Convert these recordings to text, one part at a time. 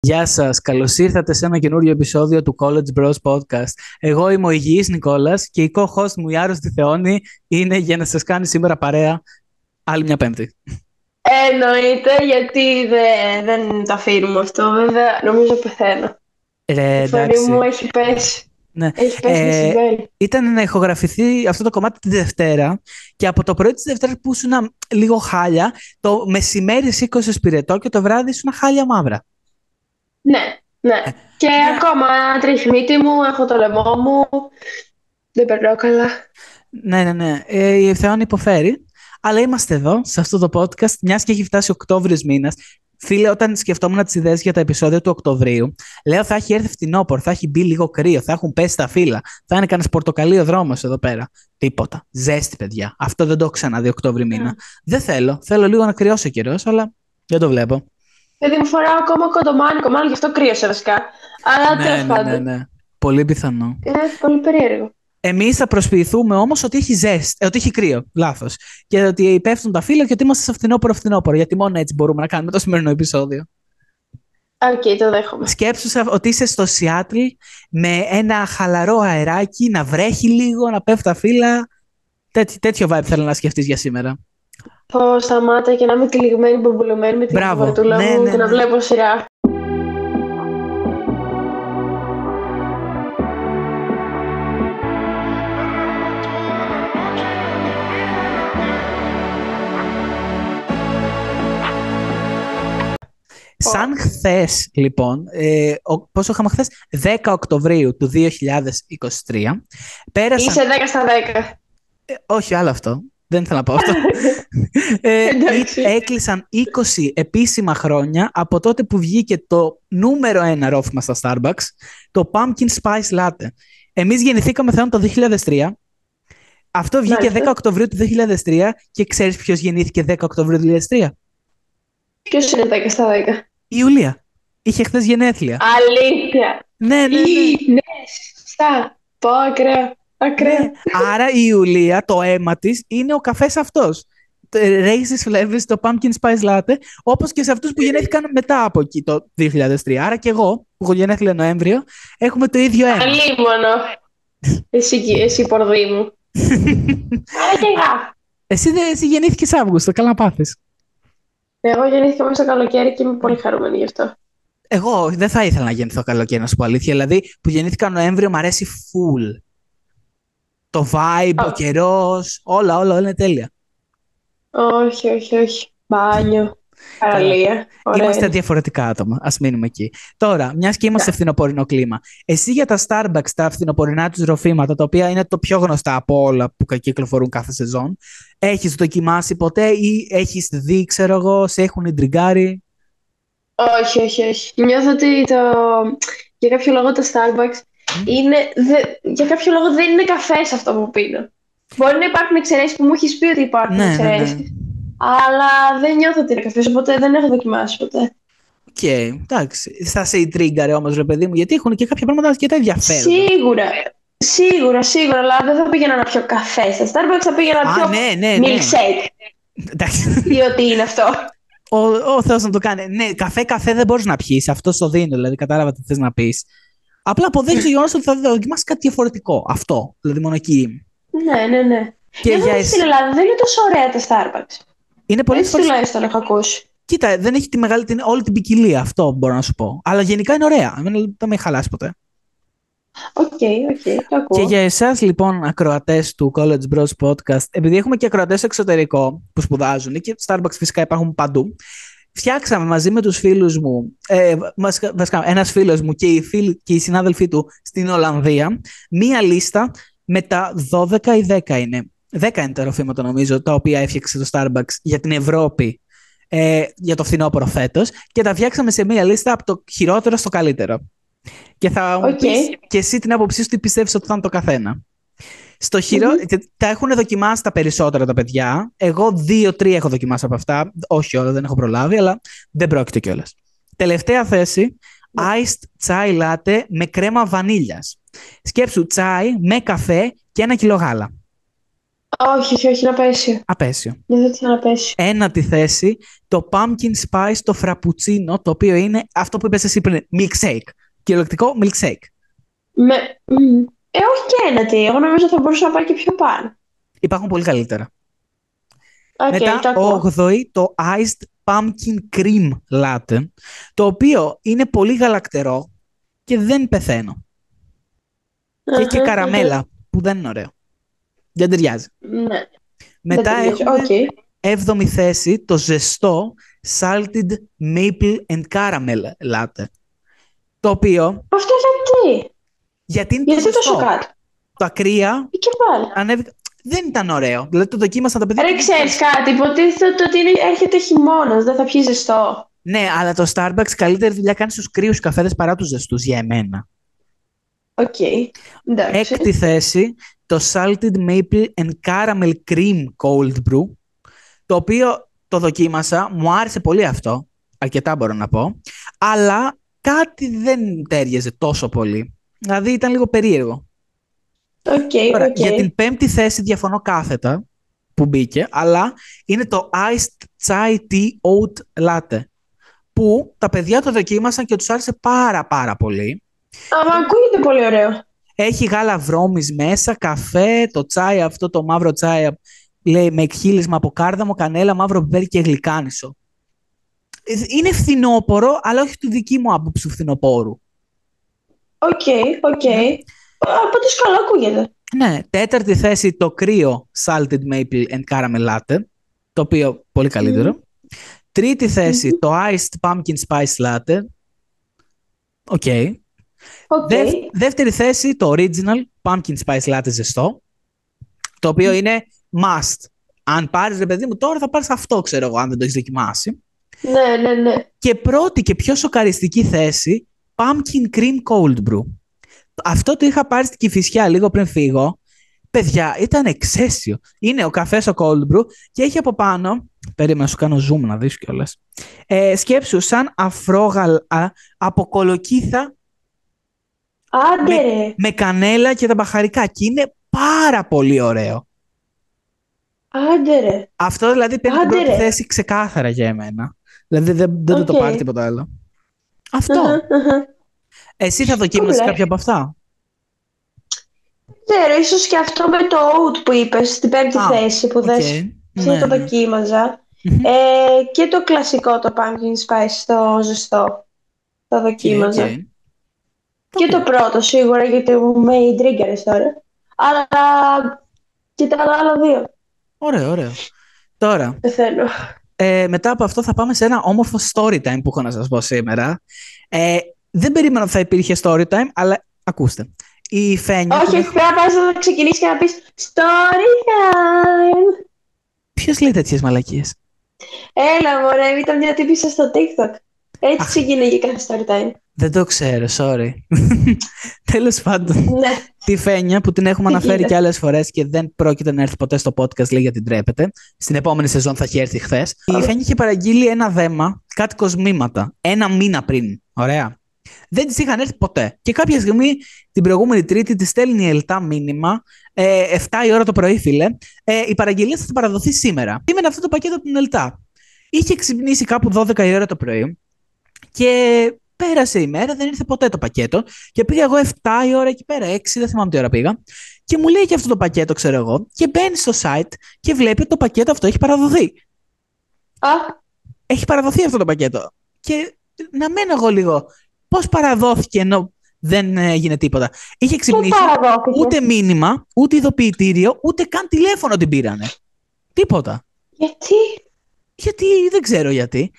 Γεια σας, καλώς ήρθατε σε ένα καινούριο επεισόδιο του College Bros Podcast. Εγώ είμαι ο Υγιής Νικόλας και η co-host μου η Άρρωστη Θεόνη είναι για να σας κάνει σήμερα παρέα άλλη μια πέμπτη. Εννοείται, γιατί δεν, δεν τα αφήνουμε αυτό, βέβαια, νομίζω πεθαίνω. Ρε, Η φωνή εντάξει. μου έχει πέσει. Ναι. Έχει πέσει Ε, ε... συμβαίνει. Ήταν να ηχογραφηθεί αυτό το κομμάτι τη Δευτέρα και από το πρωί της Δευτέρας που ήσουν λίγο χάλια, το μεσημέρι σήκωσες σπυρετό και το βράδυ ήσουν χάλια μαύρα. Ναι, ναι. Ε, Και ακόμα τρίχει η μύτη μου, έχω το λαιμό μου. Δεν περνάω καλά. Ναι, ναι, ναι. Ε, η Θεόνη υποφέρει. Αλλά είμαστε εδώ, σε αυτό το podcast, μιας και έχει φτάσει Οκτώβριος μήνας. Φίλε, όταν σκεφτόμουν τις ιδέες για τα επεισόδια του Οκτωβρίου, λέω θα έχει έρθει φθινόπωρο, θα έχει μπει λίγο κρύο, θα έχουν πέσει τα φύλλα, θα είναι κανένα πορτοκαλί ο δρόμος εδώ πέρα. Τίποτα. Ζέστη, παιδιά. Αυτό δεν το έχω ξαναδεί Οκτώβρη μήνα. Δεν θέλω. Θέλω λίγο να κρυώσει ο καιρός, αλλά δεν το βλέπω. Γιατί μου φοράω ακόμα κοντομάνικο, μάλλον γι' αυτό κρύωσε βασικά. Αλλά ναι, τέλος ναι, ναι, πάντων. ναι. Πολύ πιθανό. Είναι πολύ περίεργο. Εμείς θα προσποιηθούμε όμως ότι έχει ζέστη, ε, ότι έχει κρύο. Λάθος. Και ότι πέφτουν τα φύλλα και ότι είμαστε σε φθινόπωρο-φθινόπωρο. Γιατί μόνο έτσι μπορούμε να κάνουμε το σημερινό επεισόδιο. Οκ, το δέχομαι. Σκέψου σε- ότι είσαι στο Σιάτλ με ένα χαλαρό αεράκι, να βρέχει λίγο, να πέφτουν τα φύλλα. Τέτοι- τέτοιο vibe θέλω να σκεφτείς για σήμερα. Πω σταμάτα και να είμαι τυλιγμένη, μπομπουλωμένη με την Μπράβο. κουβαρτούλα Ναι, μου ναι, και να ναι. βλέπω σειρά. Σαν χθες, λοιπόν, ε, ο, πόσο είχαμε χθες, 10 Οκτωβρίου του 2023, πέρασαν. Είσαι 10 στα 10. Ε, όχι, άλλο αυτό. Δεν ήθελα να πω αυτό. ε, Εντάξει. ή- έκλεισαν 20 επίσημα χρόνια από τότε που βγήκε το νούμερο ένα ρόφημα στα Starbucks, το Pumpkin Spice Latte. Εμείς γεννηθήκαμε θεόν το 2003. Αυτό βγήκε Μάλιστα. 10 Οκτωβρίου του 2003 και ξέρεις ποιος γεννήθηκε 10 Οκτωβρίου του 2003? Ποιος είναι 10 στα 10. Η Ιουλία. Είχε χθες γενέθλια. Αλήθεια. ναι, ναι, ναι. Ή, ναι, σωστά. Πω ακραία. Ακραία. Ναι. Άρα η Ιουλία, το αίμα της είναι ο καφές αυτός. Raises flavors, το pumpkin spice latte, όπως και σε αυτούς που γεννήθηκαν μετά από εκεί το 2003. Άρα και εγώ, που έχω γενέθλια Νοέμβριο, έχουμε το ίδιο αίμα. Αλίμονο. Εσύ, εσύ πορδί μου. Αλλά και εγώ. εσύ, δεν- εσύ γεννήθηκες Αύγουστο, καλά να πάθεις. Εγώ γεννήθηκα μέσα στο καλοκαίρι και είμαι πολύ χαρούμενη γι' αυτό. Εγώ δεν θα ήθελα να γεννηθώ καλοκαίρι, να σου πω αλήθεια. Δηλαδή, που γεννήθηκα Νοέμβριο, μου αρέσει full. Το vibe, ο Α. καιρός, όλα, όλα, όλα είναι τέλεια. Όχι, όχι, όχι. Μπάνιο. Παραλία. Ωραία. Είμαστε διαφορετικά άτομα. Α μείνουμε εκεί. Τώρα, μιας και είμαστε Ναι. φθινοπορεινό κλίμα, εσύ για τα Starbucks, τα φθινοπορεινά τους ροφήματα, τα οποία είναι το πιο γνωστά από όλα που κυκλοφορούν κάθε σεζόν, έχεις δοκιμάσει ποτέ ή έχεις δει, ξέρω εγώ, σε έχουν ιντριγκάρει. Όχι, όχι, όχι. Νιώθω ότι το... για κάποιο λόγο το Starbucks είναι... δε- για κάποιο λόγο δεν είναι καφές αυτό που πίνω. Μπορεί να υπάρχουν εξαιρέσεις που μου έχεις πει ότι υπάρχουν Ναι, ναι, ναι. εξαιρέσεις. Αλλά δεν νιώθω ότι είναι καφές, οπότε δεν έχω δοκιμάσει ποτέ. Οκ, εντάξει. Θα σε ιντρίγκαρε όμως, ρε παιδί μου, γιατί έχουν και κάποια πράγματα αρκετά ενδιαφέροντα. Σίγουρα. Σίγουρα, σίγουρα, αλλά δεν θα πήγαινα να πιω καφέ στα Starbucks, θα πήγαινα να Α, πιω ναι, ναι, ναι. milkshake. Εντάξει. Ή ό,τι είναι αυτό. Ο, ο Θεός να το κάνει. Ναι, καφέ, καφέ δεν μπορείς να πιεις. Αυτό το δίνω, δηλαδή κατάλαβα τι θες να πεις. Απλά αποδέχει το γεγονό ότι θα δοκιμάσει κάτι διαφορετικό. Αυτό. Δηλαδή μόνο εκεί. ναι, ναι, ναι. Και Νιώθω για ότι εσύ. στην Ελλάδα δεν είναι τόσο ωραία τα Starbucks. Είναι πολύ Έτσι φορές- τουλάχιστον έχω ακούσει. Κοίτα, δεν έχει τη μεγάλη, την, όλη την ποικιλία. Αυτό μπορώ να σου πω. Αλλά γενικά είναι ωραία. Εμένα δεν με έχει χαλάσει ποτέ. Ok, ok, το ακούω. Και για εσάς λοιπόν, ακροατές του College Bros Podcast, επειδή έχουμε και ακροατές στο εξωτερικό που σπουδάζουν και Starbucks φυσικά υπάρχουν παντού, φτιάξαμε μαζί με τους φίλους μου, ε, βασικά- βασικά ένας φίλος μου και οι, φίλοι, και οι συνάδελφοί του στην Ολλανδία, μία λίστα με τα 12 ή 10 είναι. 10 είναι τα ροφήματα νομίζω, τα οποία έφτιαξε το Starbucks για την Ευρώπη ε, για το φθινόπωρο φέτος και τα φτιάξαμε σε μία λίστα από το χειρότερο στο καλύτερο. Και θα μου Οκ. πεις και εσύ την άποψή σου τι πιστεύεις ότι θα είναι το καθένα. Στο χειρο... και Τα έχουν δοκιμάσει τα περισσότερα τα παιδιά. Εγώ δύο-τρία έχω δοκιμάσει από αυτά. Όχι όλα, δεν έχω προλάβει, αλλά δεν πρόκειται κιόλας. Τελευταία θέση. Iced chai latte με κρέμα βανίλιας. Σκέψου τσάι με καφέ και ένα κιλό γάλα. Όχι, όχι, όχι, είναι απαίσιο. Απαίσιο. Δεν θα είναι απαίσιο. Ένατη θέση, το pumpkin spice, το frappuccino, το οποίο είναι αυτό που είπες εσύ πριν, milkshake. Κυριολεκτικό milkshake. Με... μ, Ε, όχι και ένατη. Εγώ νομίζω θα μπορούσα να πάει και πιο πάνω. Υπάρχουν πολύ καλύτερα. Οκ, Μετά, το ακούω. 8η, το iced pumpkin cream latte, το οποίο είναι πολύ γαλακτερό και δεν πεθαίνω. Και έχει και Αχα, καραμέλα, που δεν είναι ωραίο. Δεν ταιριάζει. Ναι. Μετά δεν ταιριάζει. έχουμε Οκ. 7η θέση, το ζεστό salted maple and caramel latte. Το οποίο, Αυτό γιατί. Γιατί είναι το Γιατί τόσο ζεστό. κάτω; Τα κρύα Ή και πάλι. ανέβηκα. Δεν ήταν ωραίο. Δηλαδή το δοκίμασαν τα παιδιά. Ρε, ξέρεις κάτι. Υποτίθεται ότι είναι, έρχεται χειμώνας. Δεν θα πιει ζεστό. Ναι, αλλά το Starbucks καλύτερη δουλειά κάνει στους κρύους καφέδες παρά τους ζεστούς για εμένα. Οκ. Εντάξει. Έκτη θέση, το Salted Maple and Caramel Cream Cold Brew, το οποίο το δοκίμασα, μου άρεσε πολύ αυτό, αρκετά μπορώ να πω, αλλά κάτι δεν ταίριαζε τόσο πολύ. Δηλαδή ήταν λίγο περίεργο. Οκ, Τώρα, οκ. για την πέμπτη θέση διαφωνώ κάθετα που μπήκε, αλλά είναι το Iced Chai Tea Oat Latte, που τα παιδιά το δοκίμασαν και τους άρεσε πάρα πάρα πολύ. Αλλά ακούγεται πολύ ωραίο. Έχει γάλα βρώμης μέσα, καφέ, το τσάι αυτό, το μαύρο τσάι, λέει με εκχύλισμα από κάρδαμο, κανέλα, μαύρο πιπέρι και γλυκάνισο. Ε, Είναι φθινόπωρο, αλλά όχι του δική μου άποψη του φθινοπώρου. Οκ, οκ. Ναι. Πάντως καλά ακούγεται. Ναι, τέταρτη θέση το κρύο Salted Maple and Caramel Latte, το οποίο πολύ καλύτερο. Τρίτη θέση το Iced Pumpkin Spice Latte. Οκ. Οκ. Δεύ- δεύτερη θέση το Original Pumpkin Spice Latte ζεστό, το οποίο είναι must. Αν πάρεις ρε παιδί μου τώρα θα πάρεις αυτό ξέρω εγώ αν δεν το έχεις δοκιμάσει. Ναι, ναι, ναι. Και πρώτη και πιο σοκαριστική θέση Pumpkin Cream Cold Brew. Αυτό το είχα πάρει στην Κηφισιά λίγο πριν φύγω. Παιδιά, ήταν εξαίσιο. Είναι ο καφές ο cold brew και έχει από πάνω, περίμενα να σου κάνω zoom να δεις κιόλας, ε, σκέψου σαν αφρόγαλα από κολοκύθα Άντε Με- ρε. με κανέλα και τα μπαχαρικά και είναι πάρα πολύ ωραίο. Άντε ρε. Αυτό δηλαδή παίρνει την Άντε, πρώτη ρε. θέση ξεκάθαρα για εμένα. Δηλαδή δεν, δεν το Οκ. πάρει τίποτα άλλο. Αυτό. Αχα, αχα. Εσύ θα δοκίμασες Ωραία. κάποια από αυτά; Ξέρω, ίσως και αυτό με το oat που είπες, στην πέμπτη Α, θέση που Οκ. δεν Ναι, το ναι. δοκίμαζα. Μμμ. Ε, και το κλασικό, το pumpkin spice, το ζεστό. Το δοκίμαζα. Οκ. Και Οκ. το πρώτο σίγουρα, γιατί με τρίγκαρες τώρα. Αλλά και τα άλλα δύο. Ωραίο, ωραίο. Τώρα, Πεθαίνω. Ε, μετά από αυτό θα πάμε σε ένα όμορφο story time που έχω να σας πω σήμερα. Ε, δεν περίμενα ότι θα υπήρχε story time, αλλά ακούστε. Η Φένια... Όχι, όχι, πρέπει να πας να ξεκινήσεις και να πεις Story time! Ποιος λέει τέτοιες μαλακίες; Έλα μωρέ, ήταν μια τύπησα στο TikTok. Έτσι Αχ. ξεκίνησε κάθε story time. Δεν το ξέρω, sorry. Τέλος πάντων. Ναι. Τη Φένια που την έχουμε Τι αναφέρει γίνεται; και άλλες φορές και δεν πρόκειται να έρθει ποτέ στο podcast, λέει γιατί ντρέπεται. Στην επόμενη σεζόν θα έχει έρθει χθες. Η Φένια είχε παραγγείλει ένα δέμα, κάτι κοσμήματα, ένα μήνα πριν. Ωραία. Δεν της είχαν έρθει ποτέ. Και κάποια στιγμή την προηγούμενη Τρίτη της στέλνει η Ελτά μήνυμα, ε, 7 η ώρα το πρωί, φίλε. Ε, η παραγγελία θα παραδοθεί σήμερα. Σήμαινε αυτό το πακέτο από την Ελτά. Είχε ξυπνήσει κάπου 12 η ώρα το πρωί και πέρασε η μέρα, δεν ήρθε ποτέ το πακέτο. Και πήγα εγώ 7 η ώρα εκεί πέρα, 6, δεν θυμάμαι τι ώρα πήγα. Και μου λέει και αυτό το πακέτο, ξέρω εγώ. Και μπαίνει στο site και βλέπει ότι το πακέτο αυτό έχει παραδοθεί. Α, Έχει παραδοθεί αυτό το πακέτο. Και να μένω εγώ λίγο. Πώς παραδόθηκε ενώ δεν έγινε τίποτα. Είχε πού ξυπνήσει παραδόθηκε; ούτε μήνυμα, ούτε ειδοποιητήριο, ούτε καν τηλέφωνο την πήρανε. Τίποτα. Γιατί; Γιατί δεν ξέρω γιατί.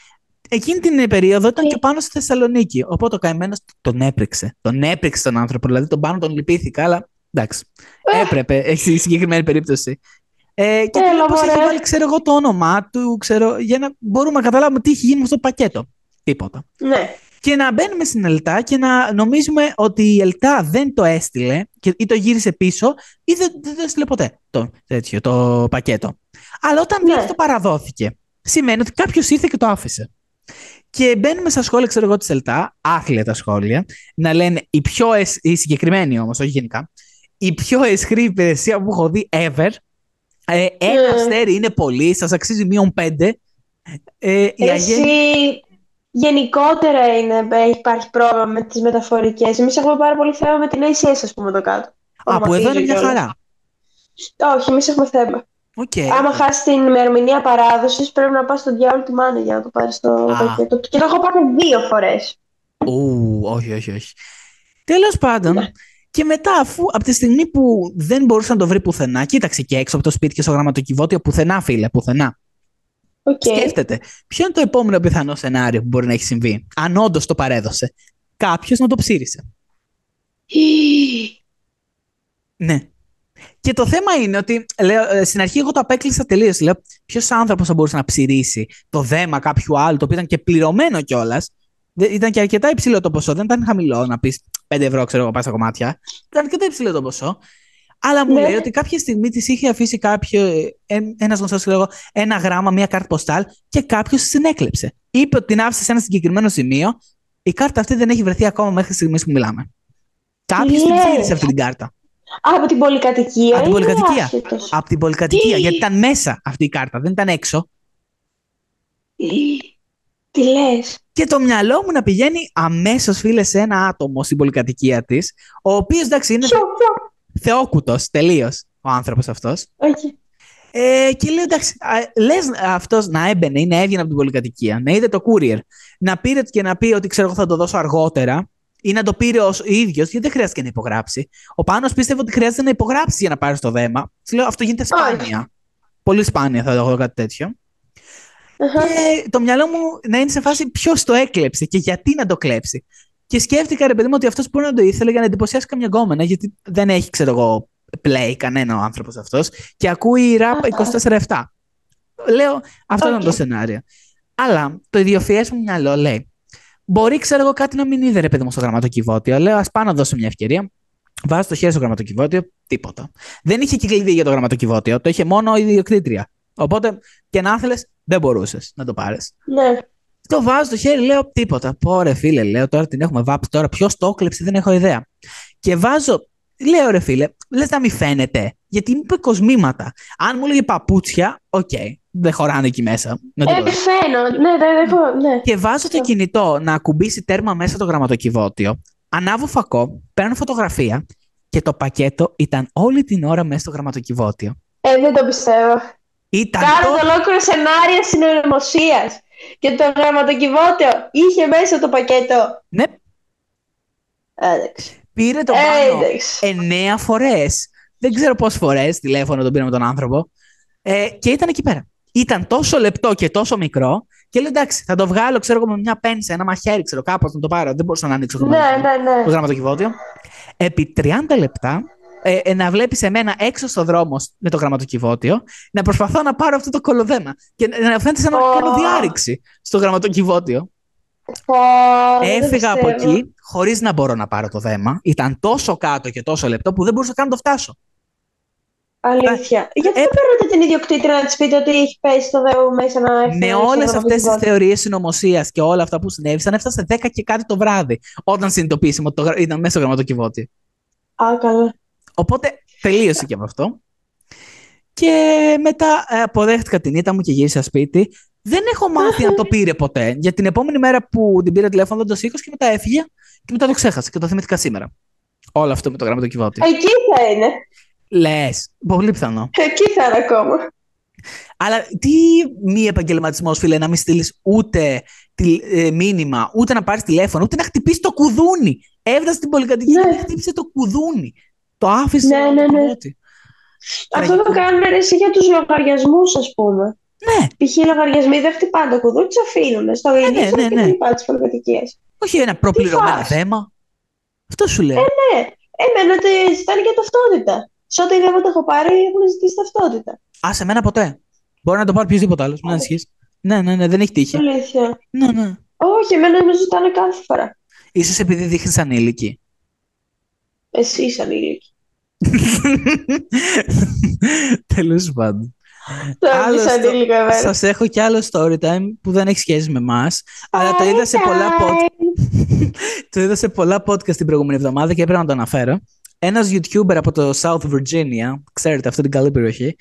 Εκείνη την περίοδο ήταν Τι; και πάνω στη Θεσσαλονίκη. Οπότε ο καημένος τον έπρεξε. Τον έπρεξε τον άνθρωπο. Δηλαδή τον πάνω τον λυπήθηκα, αλλά εντάξει. Ε. Έπρεπε, έχει συγκεκριμένη περίπτωση. Ε, και Έλα, πώ έχει μωρέ. βάλει, ξέρω εγώ, το όνομά του, ξέρω, για να μπορούμε να καταλάβουμε τι έχει γίνει με αυτό το πακέτο. Τίποτα. Ναι. Και να μπαίνουμε στην Ελτά και να νομίζουμε ότι η Ελτά δεν το έστειλε και, ή το γύρισε πίσω ή δεν, δεν το έστειλε ποτέ το, τέτοιο, το πακέτο. Αλλά όταν Ναι. ναι. το παραδόθηκε, σημαίνει ότι κάποιος ήρθε και το άφησε. Και μπαίνουμε στα σχόλια, ξέρω εγώ, της Ελτά, άθλια τα σχόλια, να λένε η πιο εσ... η συγκεκριμένη όμως, όχι γενικά, η πιο εσχρή υπηρεσία που έχω δει ever. Ε, ένα Ναι. αστέρι είναι πολύ, σας αξίζει μείον πέντε. Ε, η Εσύ Αγέννη- γενικότερα είναι, ε, υπάρχει πρόβλημα με τις μεταφορικές. Εμείς έχουμε πάρα πολύ θέμα με την ACS, ας πούμε, εδώ κάτω. Α, που εδώ είναι Ονοματίζω μια κιόλας. χαρά. Όχι, εμείς έχουμε θέμα. Οκ. Άμα χάσει την ημερομηνία παράδοσης, πρέπει να πας στο διάολο τη μάνα για να το πάρεις στο Α. πακέτο. Και το έχω πάρει δύο φορές. Ου, όχι, όχι, όχι. Τέλος πάντων, Ναι. και μετά αφού από τη στιγμή που δεν μπορούσε να το βρει πουθενά, κοίταξε και έξω από το σπίτι και στο γραμματοκιβώτιο, πουθενά φίλε, πουθενά. Οκ. Σκέφτεται, ποιο είναι το επόμενο πιθανό σενάριο που μπορεί να έχει συμβεί, αν όντως το παρέδωσε; Κάποιος να το ψείρισε. Ναι. Και το θέμα είναι ότι λέω, ε, στην αρχή εγώ το απέκλεισα τελείως. Λέω, ποιος άνθρωπος θα μπορούσε να ψειρίσει το δέμα κάποιου άλλου, το οποίο ήταν και πληρωμένο κιόλας; Ήταν και αρκετά υψηλό το ποσό. Δεν ήταν χαμηλό να πεις 5 ευρώ, ξέρω εγώ, πάει στα κομμάτια. Ήταν αρκετά υψηλό το ποσό. Αλλά μου Ναι. λέει ότι κάποια στιγμή της είχε αφήσει κάποιο, ένας γνωστός, λέω εγώ, ένα γράμμα, μία κάρτα ποστάλ και κάποιος της την έκλεψε. Είπε ότι την άφησε σε ένα συγκεκριμένο σημείο. Η κάρτα αυτή δεν έχει βρεθεί ακόμα μέχρι τη στιγμής που μιλάμε. Κάποιος την λες; ψήρισε αυτή την κάρτα. Από την πολυκατοικία. Από την ή πολυκατοικία. άσχετος; Από την πολυκατοικία. γιατί ήταν μέσα αυτή η κάρτα, δεν ήταν έξω. Τι λες; Και το μυαλό μου να πηγαίνει αμέσως, φίλε, σε ένα άτομο στην πολυκατοικία της, ο οποίος εντάξει είναι Ποιο, ποιο. θεόκουτος τελείως ο άνθρωπος αυτός. Όχι. Ε, και λέω εντάξει, λες αυτός να έμπαινε ή να έβγαινε από την πολυκατοικία, να είδε το courier, να πήρε και να πει ότι ξέρω εγώ θα το δώσω αργότερα ή να το πήρε ο ίδιος, γιατί δεν χρειάστηκε να υπογράψει. Ο Πάνος πίστευε ότι χρειάζεται να υπογράψει για να πάρει το δέμα. Της λέω αυτό γίνεται σπάνια. Πολύ σπάνια θα δω κάτι τέτοιο. Αχα. Και το μυαλό μου να είναι σε φάση ποιος το έκλεψε και γιατί να το κλέψει. Και σκέφτηκα, ρε παιδί μου, ότι αυτός μπορεί να το ήθελε για να εντυπωσιάσει καμιά γκόμενα, γιατί δεν έχει, ξέρω εγώ, play κανένα ο άνθρωπος αυτός και ακούει ραπ 24-7. Λέω, αυτό ήταν Οκ. το σενάριο. Αλλά το ιδιοφυές μου μυαλό λέει, μπορεί, ξέρω εγώ, κάτι να μην είδε, ρε παιδί μου, στο γραμματοκιβώτιο. Λέω, ας πάω να δώσω μια ευκαιρία. Βάζω το χέρι στο γραμματοκιβώτιο, τίποτα. Δεν είχε και κλειδί για το γραμματοκιβώτιο, το είχε μόνο η ιδιοκτήτρια. Οπότε και να ήθελες, δεν μπορούσες να το πάρεις. Ναι. Το βάζω στο χέρι, λέω τίποτα. Πω ρε φίλε, λέω τώρα την έχουμε βάψει. Τώρα ποιος το έκλεψε, δεν έχω ιδέα. Και βάζω, λέω ρε φίλε, λες να μην φαίνεται. Γιατί μου είπε κοσμήματα. Αν μου έλεγε παπούτσια, οκ, δεν χωράνε εκεί μέσα. Με Ε, τίποτα. φαίνω. Ναι, ναι, έχω. Ναι. Και βάζω το κινητό να ακουμπήσει τέρμα μέσα το γραμματοκιβώτιο. Ανάβω φακό, παίρνω φωτογραφία και το πακέτο ήταν όλη την ώρα μέσα στο γραμματοκιβώτιο. Ε, δεν το πιστεύω. Ήταν Κάνω το... το ολόκληρο σενάριο συνωμοσίας. Και το γραμματοκιβώτιο είχε μέσα το πακέτο. Ναι, Εντάξει. πήρε το Ε, πάνω εντάξει. εννέα φορές. Δεν ξέρω πόσες φορές τηλέφωνο τον πήρα με τον άνθρωπο. Ε, και ήταν εκεί πέρα. Ήταν τόσο λεπτό και τόσο μικρό. Και λέω εντάξει, θα το βγάλω, ξέρω εγώ, με μια πένσα, ένα μαχαίρι, ξέρω κάπως να το πάρω. Δεν μπορούσα να ανοίξω το Ναι, ναι, ναι. το γραμματοκιβώτιο. Επί 30 λεπτά ε, ε, να βλέπεις εμένα έξω στο δρόμο σ- με το γραμματοκιβώτιο, να προσπαθώ να πάρω αυτό το κολοδέμα. Και να να φαίνεται σαν να Ω. κάνω διάρρηξη στο γραμματοκιβώτιο. Πω, δεν το Έφυγα από πιστεύω. εκεί χωρίς να μπορώ να πάρω το δέμα. Ήταν τόσο κάτω και τόσο λεπτό που δεν μπορούσα καν να το φτάσω. Αλήθεια. Γιατί ε, δεν παίρνετε την ιδιοκτήτρια να της πείτε ότι έχει πέσει το δέο μέσα να έρθει. Με στο όλες αυτές τις γραμματοκιβώτιο. θεωρίες συνωμοσίας και όλα αυτά που συνέβησαν, έφτασε 10 και κάτι το βράδυ. Όταν συνειδητοποίησαμε ότι το γρα- ήταν μέσα στο γραμματοκιβώτιο. Α, καλά. Οπότε τελείωσε και με αυτό. Και μετά ε, αποδέχτηκα την ήττα μου και γύρισα σπίτι. Δεν έχω μάθει αν το πήρε ποτέ. Για την επόμενη μέρα που την πήρε τηλέφωνο δεν το σήκωσε και μετά έφυγε και μετά το ξέχασα και το θυμήθηκα σήμερα. Όλο αυτό με το γραμματοκιβώτιο. Εκεί θα είναι. Λες. Πολύ πιθανό. Εκεί θα είναι ακόμα. Αλλά τι μη επαγγελματισμός, φίλε, να μην στείλεις ούτε τη, ε, μήνυμα, ούτε να πάρεις τηλέφωνο, ούτε να χτυπήσεις το κουδούνι. Έφτασε στην πολυκατοικία Ναι. και χτύπησε το κουδούνι. Το άφησε Ναι, ναι, ναι. γραμματοκιβώτη. Αυτό το Τραγικό. κάνουν ρε, εσύ για τους λογαριασμούς, ας πούμε. Ναι, Π.χ. οι λογαριασμοί δεν χτυπάνε το κουδούνι, τους αφήνουν στο ναι, ίδιο ναι, και ναι. δεν υπάρχει τι πολυκατοικίες. όχι ένα προπληρωμένο φας; θέμα. Αυτό σου λέω. Ναι, εμένα τε- ζητάνε και ταυτότητα. Σε ό,τι δεν έχω πάρει, έχουν ζητήσει ταυτότητα. Α, σε μένα ποτέ. Μπορεί να το πάρει οποιοδήποτε άλλο. Μην ανησυχείς. Ναι, ναι, ναι, δεν έχει τύχει. Αλήθεια. Ναι, ναι. Όχι, εμένα με ζητάνε κάθε φορά. σω επειδή δείχνεις ανήλικη. Εσύ είσαι ανήλικη. Τέλος πάντων. Τώρα Άλλο είσαι στο- ανήλικο εμένα. Σας έχω κι άλλο story time που δεν έχει σχέση με εμάς. Αλλά το είδα σε πολλά podcast. το είδα σε πολλά podcast την προηγούμενη εβδομάδα και έπρεπε να το αναφέρω. Ένας YouTuber από το South Virginia, ξέρετε αυτή την καλή περιοχή,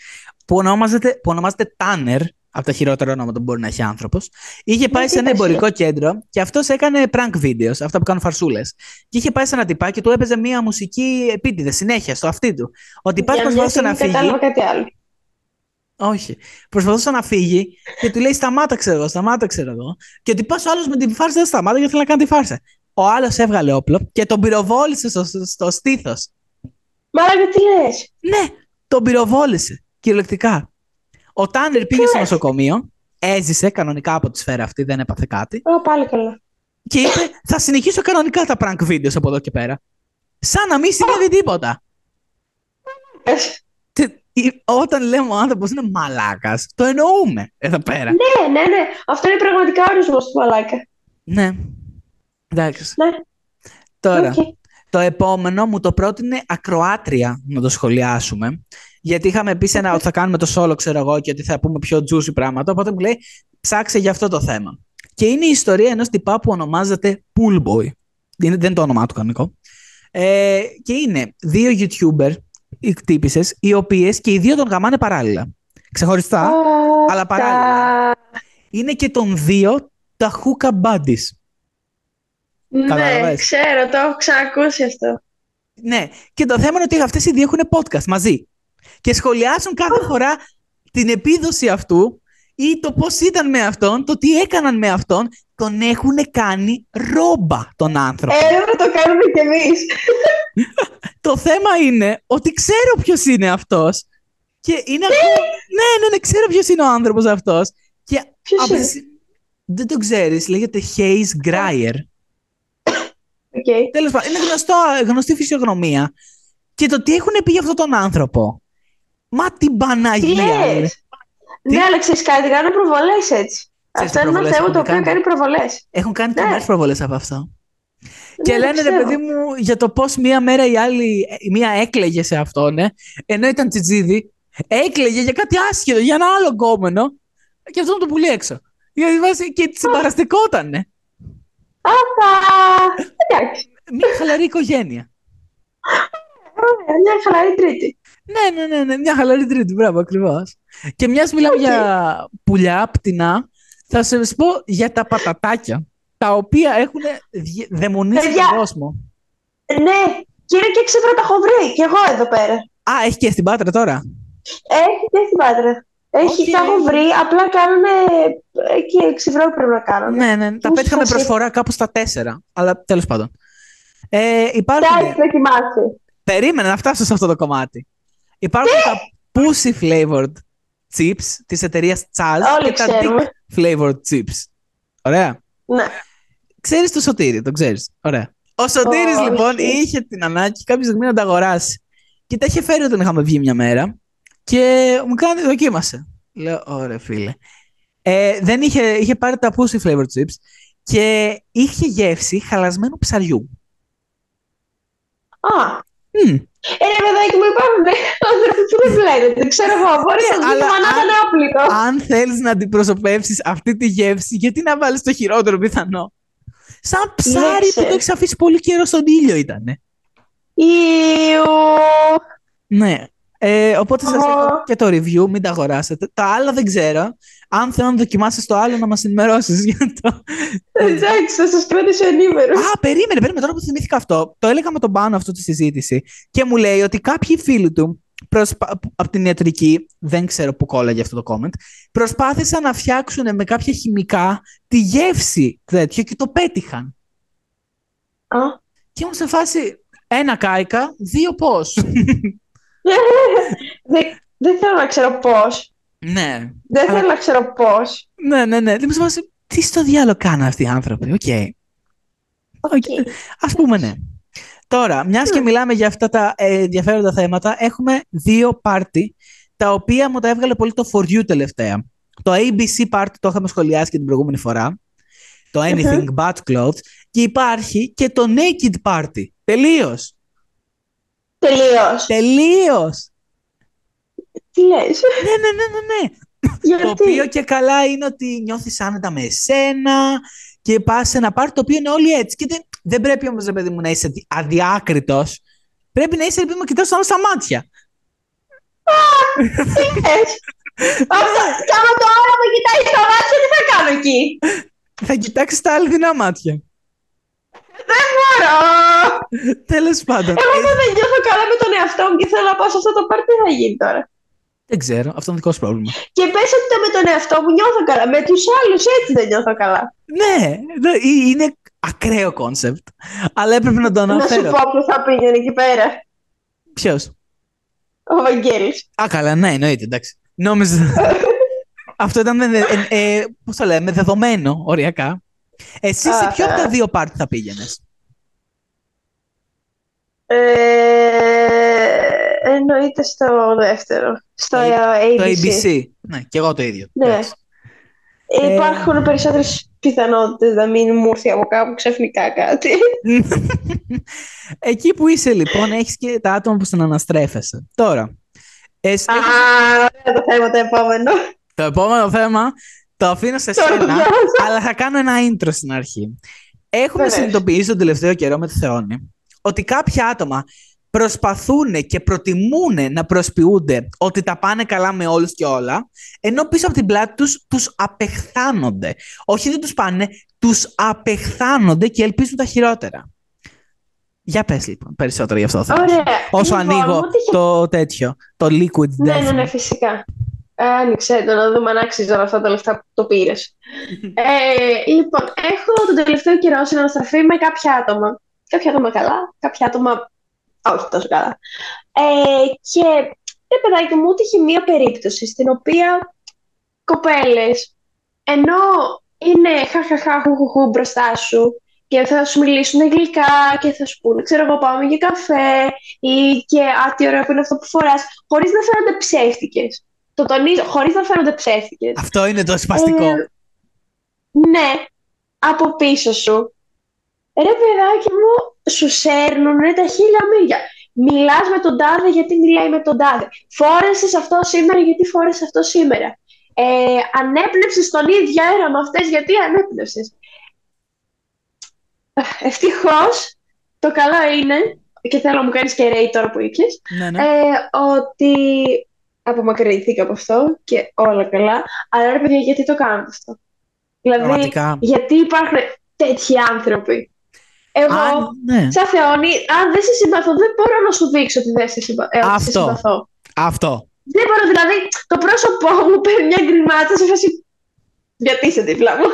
που ονομάζεται, που ονομάζεται Tanner, από τα χειρότερα ονόματα που μπορεί να έχει άνθρωπος. Είχε πάει Ναι, σε ένα τι είπες, εμπορικό κέντρο και αυτός έκανε prank videos, αυτά που κάνουν φαρσούλες. Και είχε πάει σε ένα τυπάκι και του έπαιζε μία μουσική επίτηδες συνέχεια στο αυτί του. Ο τυπάς Για μια προσπαθούσε να στιγμή φύγει. Κατάλαβα κάτι άλλο. Όχι. Προσπαθούσε να φύγει και του λέει σταμάτα, ξέρω εγώ, σταμάτα, ξέρω εγώ. Και ο τυπάς ο άλλος με την φάρσα δεν σταμάτα γιατί θέλει να κάνει τη φάρσα. Ο άλλος έβγαλε όπλο και τον πυροβόλησε στο, στο, στο στήθο. Μαλάκα τι λες; Ναι, τον πυροβόλησε. Κυριολεκτικά. Ο Τάνερ πήγε στο λες; νοσοκομείο, έζησε κανονικά από τη σφαίρα αυτή, δεν έπαθε κάτι. Ω, πάλι καλά. Και είπε: Θα συνεχίσω κανονικά τα prank videos από εδώ και πέρα. Σαν να μην συνέβη τίποτα. Ε, Και η- Όταν λέμε ο άνθρωπος είναι μαλάκας, το εννοούμε εδώ πέρα. Ναι, ναι, ναι. Αυτό είναι πραγματικά ορισμός του μαλάκα. Ναι. Εντάξει. Ναι. Τώρα, Οκ. το επόμενο μου το πρότεινε ακροάτρια να το σχολιάσουμε. Γιατί είχαμε πει σε ένα ότι θα κάνουμε το solo, ξέρω εγώ, και ότι θα πούμε πιο juicy πράγματα. Οπότε μου λέει, ψάξε για αυτό το θέμα. Και είναι η ιστορία ενός τυπά που ονομάζεται Pool Boy. Είναι, δεν είναι το όνομά του κανονικό. Ε, και είναι δύο YouTuber, οι τύπισσες, οι οποίες και οι δύο τον γαμάνε παράλληλα. Ξεχωριστά. Α, αλλά τα- παράλληλα. Είναι και των δύο τα hookah buddies. Ναι, Κατάλαβες. ξέρω, το έχω ξανακούσει αυτό. Ναι, και το θέμα είναι ότι αυτές οι δύο έχουν podcast μαζί. Και σχολιάσουν κάθε φορά την επίδοση αυτού ή το πώς ήταν με αυτόν, το τι έκαναν με αυτόν. Τον έχουν κάνει ρόμπα τον άνθρωπο. Ε, να το κάνουμε κι εμείς. Το θέμα είναι ότι ξέρω ποιος είναι αυτός. Και είναι ακόμα... ναι, ναι, ναι, ξέρω ποιος είναι ο άνθρωπος αυτός. Και Ποιος από είναι; τη- Δεν το ξέρεις, λέγεται Hayes Grier. Οκ. Τέλος πάντων, είναι γνωστό, γνωστή φυσιογνωμία. Και το τι έχουν πει για αυτόν τον άνθρωπο. Μα την Τι Παναγία. ρε. λες. Ναι, αλλά ξέρεις κάτι, κάνουν προβολές έτσι. Ξέρεις Αυτό τι είναι ένα προβολές θέμα έχουν το οποίο κάνει; κάνει προβολές. Έχουν κάνει Ναι. και μέρες προβολές από αυτό. Και Ναι, λένε ρε ξέρω. παιδί μου για το πώς μία μέρα η άλλη, η μία έκλαιγε σε αυτόν, ναι, ενώ ήταν τσιτζίδι, έκλαιγε για κάτι άσχετο, για ένα άλλο γκόμενο και αυτό το πουλί έξω. Γιατί βάζει και συμπαραστεκότανε. Αυτά. Εντάξει. Μια χαλαρή οικογένεια. Ωραία, Μια χαλαρή τρίτη. Ναι, ναι, ναι, ναι, μια χαλαρή τρίτη, μπράβο, ακριβώς. Και μιας μιλάμε Οκ. για πουλιά, πτηνά, θα σα πω για τα πατατάκια, τα οποία έχουν δι- δαιμονίσει Παιδιά. τον κόσμο. Ναι, και είναι και ξύπρα τα έχω βρει. Κι εγώ εδώ πέρα. Α, έχει και στην Πάτρα τώρα. Έχει και στην Πάτρα. Έχει, Οκ. τα έχω βρει, απλά κάνουν εκεί ξυβρό πρέπει να κάνουν. Ναι, ναι, τα Μου πέτυχα με σας προσφορά κάπου στα τέσσερα. Αλλά τέλος πάντων. Ε, υπάρχουν. Τα έχεις δοκιμάσει. Περίμενα να φτάσω σε αυτό το κομμάτι. Υπάρχουν τα pussy flavored chips της εταιρείας Chaz Όλοι και τα dick ξέρουμε. flavored chips. Ωραία. Ναι. Ξέρεις το Σωτήρι, το ξέρεις. Ωραία. Ο Σωτήρης Όχι. λοιπόν είχε την ανάγκη κάποια στιγμή να τα αγοράσει. Και τα είχε φέρει όταν είχαμε βγει μια μέρα. Και μου κάνει, δοκίμασε. Λέω, ωραία φίλε. Ε, δεν είχε, είχε πάρει τα pussy flavored chips και είχε γεύση χαλασμένου ψαριού. Α, Μμ. ε, ρε παιδάκι μου υπάρχουν άνθρωποι που δεν βλέπετε. Δεν ξέρω εγώ. Μπορεί Ναι, να αλλά δει να αν- ήταν άπλητο. Αν θέλεις να αντιπροσωπεύσεις αυτή τη γεύση, γιατί να βάλεις το χειρότερο πιθανό; Σαν ψάρι που ξέρω. το έχεις αφήσει πολύ καιρό στον ήλιο ήτανε. Ιου. Ναι. Ε, οπότε σας Ω. έχω και το review, μην τα αγοράσετε. Τα άλλα δεν ξέρω. Αν θέλω να δοκιμάσεις το άλλο, να μας ενημερώσεις για το... Εντάξει, θα σας κρατήσω ενήμερος. Α, περίμενε, περίμενε. Τώρα που θυμήθηκα αυτό, το έλεγα με τον πάνω αυτό τη συζήτηση και μου λέει ότι κάποιοι φίλοι του προσπα... από την ιατρική, δεν ξέρω που κόλλαγε αυτό το comment, προσπάθησαν να φτιάξουν με κάποια χημικά τη γεύση τέτοιο και το πέτυχαν. Α. Και ήμουν σε φάση ένα κάικα, δύο πώς. Δεν δεν θέλω να ξέρω πώς. ναι. Δεν Αλλά- θέλω να ξέρω πώς. Ναι, ναι, ναι. Δεν μου σε φάση, τι στο διάολο κάνουν αυτοί οι άνθρωποι. Οκ. Οκ. Ας πούμε ναι. Τώρα, μιας και Μμ. μιλάμε για αυτά τα ε, ενδιαφέροντα θέματα, έχουμε δύο πάρτι τα οποία μου τα έβγαλε πολύ το For You τελευταία. Το ABC party το είχαμε σχολιάσει και την προηγούμενη φορά. Το Anything But Clothes. Και υπάρχει και το Naked Party. Τελείως. Τελείως. Τελείως. Τι λες; Ναι, ναι, ναι, ναι, ναι. Το οποίο Γιατί. και καλά είναι ότι νιώθεις άνετα με εσένα και πας σε ένα πάρτι το οποίο είναι όλοι έτσι. Και δεν, δεν πρέπει όμως, ρε παιδί μου, να είσαι αδι- αδιάκριτος. Πρέπει να είσαι, ρε παιδί μου, κοιτάς τον άλλο στα μάτια. Τι λες; Αυτό- Κι άμα το άλλο με κοιτάει στα μάτια, τι θα κάνω εκεί; Θα κοιτάξεις τα αληθινά μάτια. Δεν μπορώ. Τέλος πάντων. Εγώ Ε, όταν δεν νιώθω καλά με τον εαυτό μου και θέλω να πάω σε αυτό το πάρτι, τι θα γίνει τώρα; δεν ξέρω, αυτό είναι δικό σου πρόβλημα. Και πες ότι το με τον εαυτό μου νιώθω καλά. Με τους άλλους έτσι δεν νιώθω καλά. Ναι, δε- ε- είναι ακραίο concept. Αλλά έπρεπε να το Να σου αναφέρω. πω που θα πήγαινε εκεί πέρα. Ποιος; Ο Βαγγέλης. Α, καλά, ναι, εννοείται, εντάξει. Νόμιζα. Αυτό ήταν, ε, ε, ε, πώς το λέμε, δεδομένο, οριακά. Εσύ σε ποιο από τα δύο πάρτι θα πήγαινες; Ε, εννοείται στο δεύτερο. Στο Το- ε, Το ABC. ABC. Ναι, και εγώ το ίδιο. Ναι. Εντάξει. Ε, Υπάρχουν περισσότερες πιθανότητες να μην μου έρθει από κάπου ξαφνικά κάτι. Εκεί που είσαι λοιπόν, έχεις και τα άτομα που συναναστρέφεσαι. Τώρα, εσύ, Α, ωραία το θέμα το επόμενο. το επόμενο θέμα το αφήνω σε Τώρα το σένα, διάβασα. αλλά θα κάνω ένα intro στην αρχή. Έχουμε Βεβαίως. συνειδητοποιήσει τον τελευταίο καιρό με τη Θεόνη ότι κάποια άτομα προσπαθούν και προτιμούν να προσποιούνται ότι τα πάνε καλά με όλους και όλα, ενώ πίσω από την πλάτη τους τους απεχθάνονται. Όχι δεν τους πάνε, τους απεχθάνονται και ελπίζουν τα χειρότερα. Για πες λοιπόν περισσότερο για αυτό το θέμα. Ωραία. Όσο Λοιπόν, ανοίγω μου τύχε- το τέτοιο, το liquid Ναι, death. ναι, ναι, φυσικά. Άνοιξε το να δούμε αν άξιζε όλα αυτά τα λεφτά που το πήρες. ε, λοιπόν, έχω τον τελευταίο καιρό συναναστραφεί με κάποια άτομα. Κάποια άτομα καλά, κάποια άτομα όχι τόσο καλά. Ε, και ρε παιδάκι μου, είχε μία περίπτωση στην οποία κοπέλες, ενώ είναι χαχαχά χουχουχού μπροστά σου και θα σου μιλήσουν γλυκά και θα σου πούνε, ξέρω εγώ, πάμε για καφέ ή και α, τι ωραίο που είναι αυτό που φοράς, χωρίς να φαίνονται ψεύτικες. Το τονίζω, χωρίς να φαίνονται ψεύτικες. Αυτό είναι το σπαστικό. Ε, ναι, από πίσω σου. Ρε παιδάκι μου, σου σέρνουν τα χίλια μίλια. Μιλάς με τον τάδε γιατί μιλάει με τον τάδε. Φόρεσες αυτό σήμερα γιατί φόρεσες αυτό σήμερα. Ε, ανέπνευσες τον ίδιο αέρα με αυτές γιατί ανέπνευσες. Ευτυχώς, το καλό είναι, και θέλω να μου κάνεις και ρέι τώρα που ήπιες, ναι, ναι. ε, ότι απομακρυνθήκα από αυτό και όλα καλά. Αλλά ρε παιδιά, γιατί το κάνετε αυτό; Δηλαδή, Πραγματικά. γιατί υπάρχουν τέτοιοι άνθρωποι; Εγώ, Αν, ναι. σαν Θεόνη, αν δεν σε συμπαθώ, δεν μπορώ να σου δείξω ότι δεν σε, συμπα... ε, ότι σε Αυτό. συμπαθώ. Αυτό. Δεν μπορώ, δηλαδή, το πρόσωπό μου παίρνει μια γκριμάτσα σε φάση. Γιατί είσαι δίπλα μου;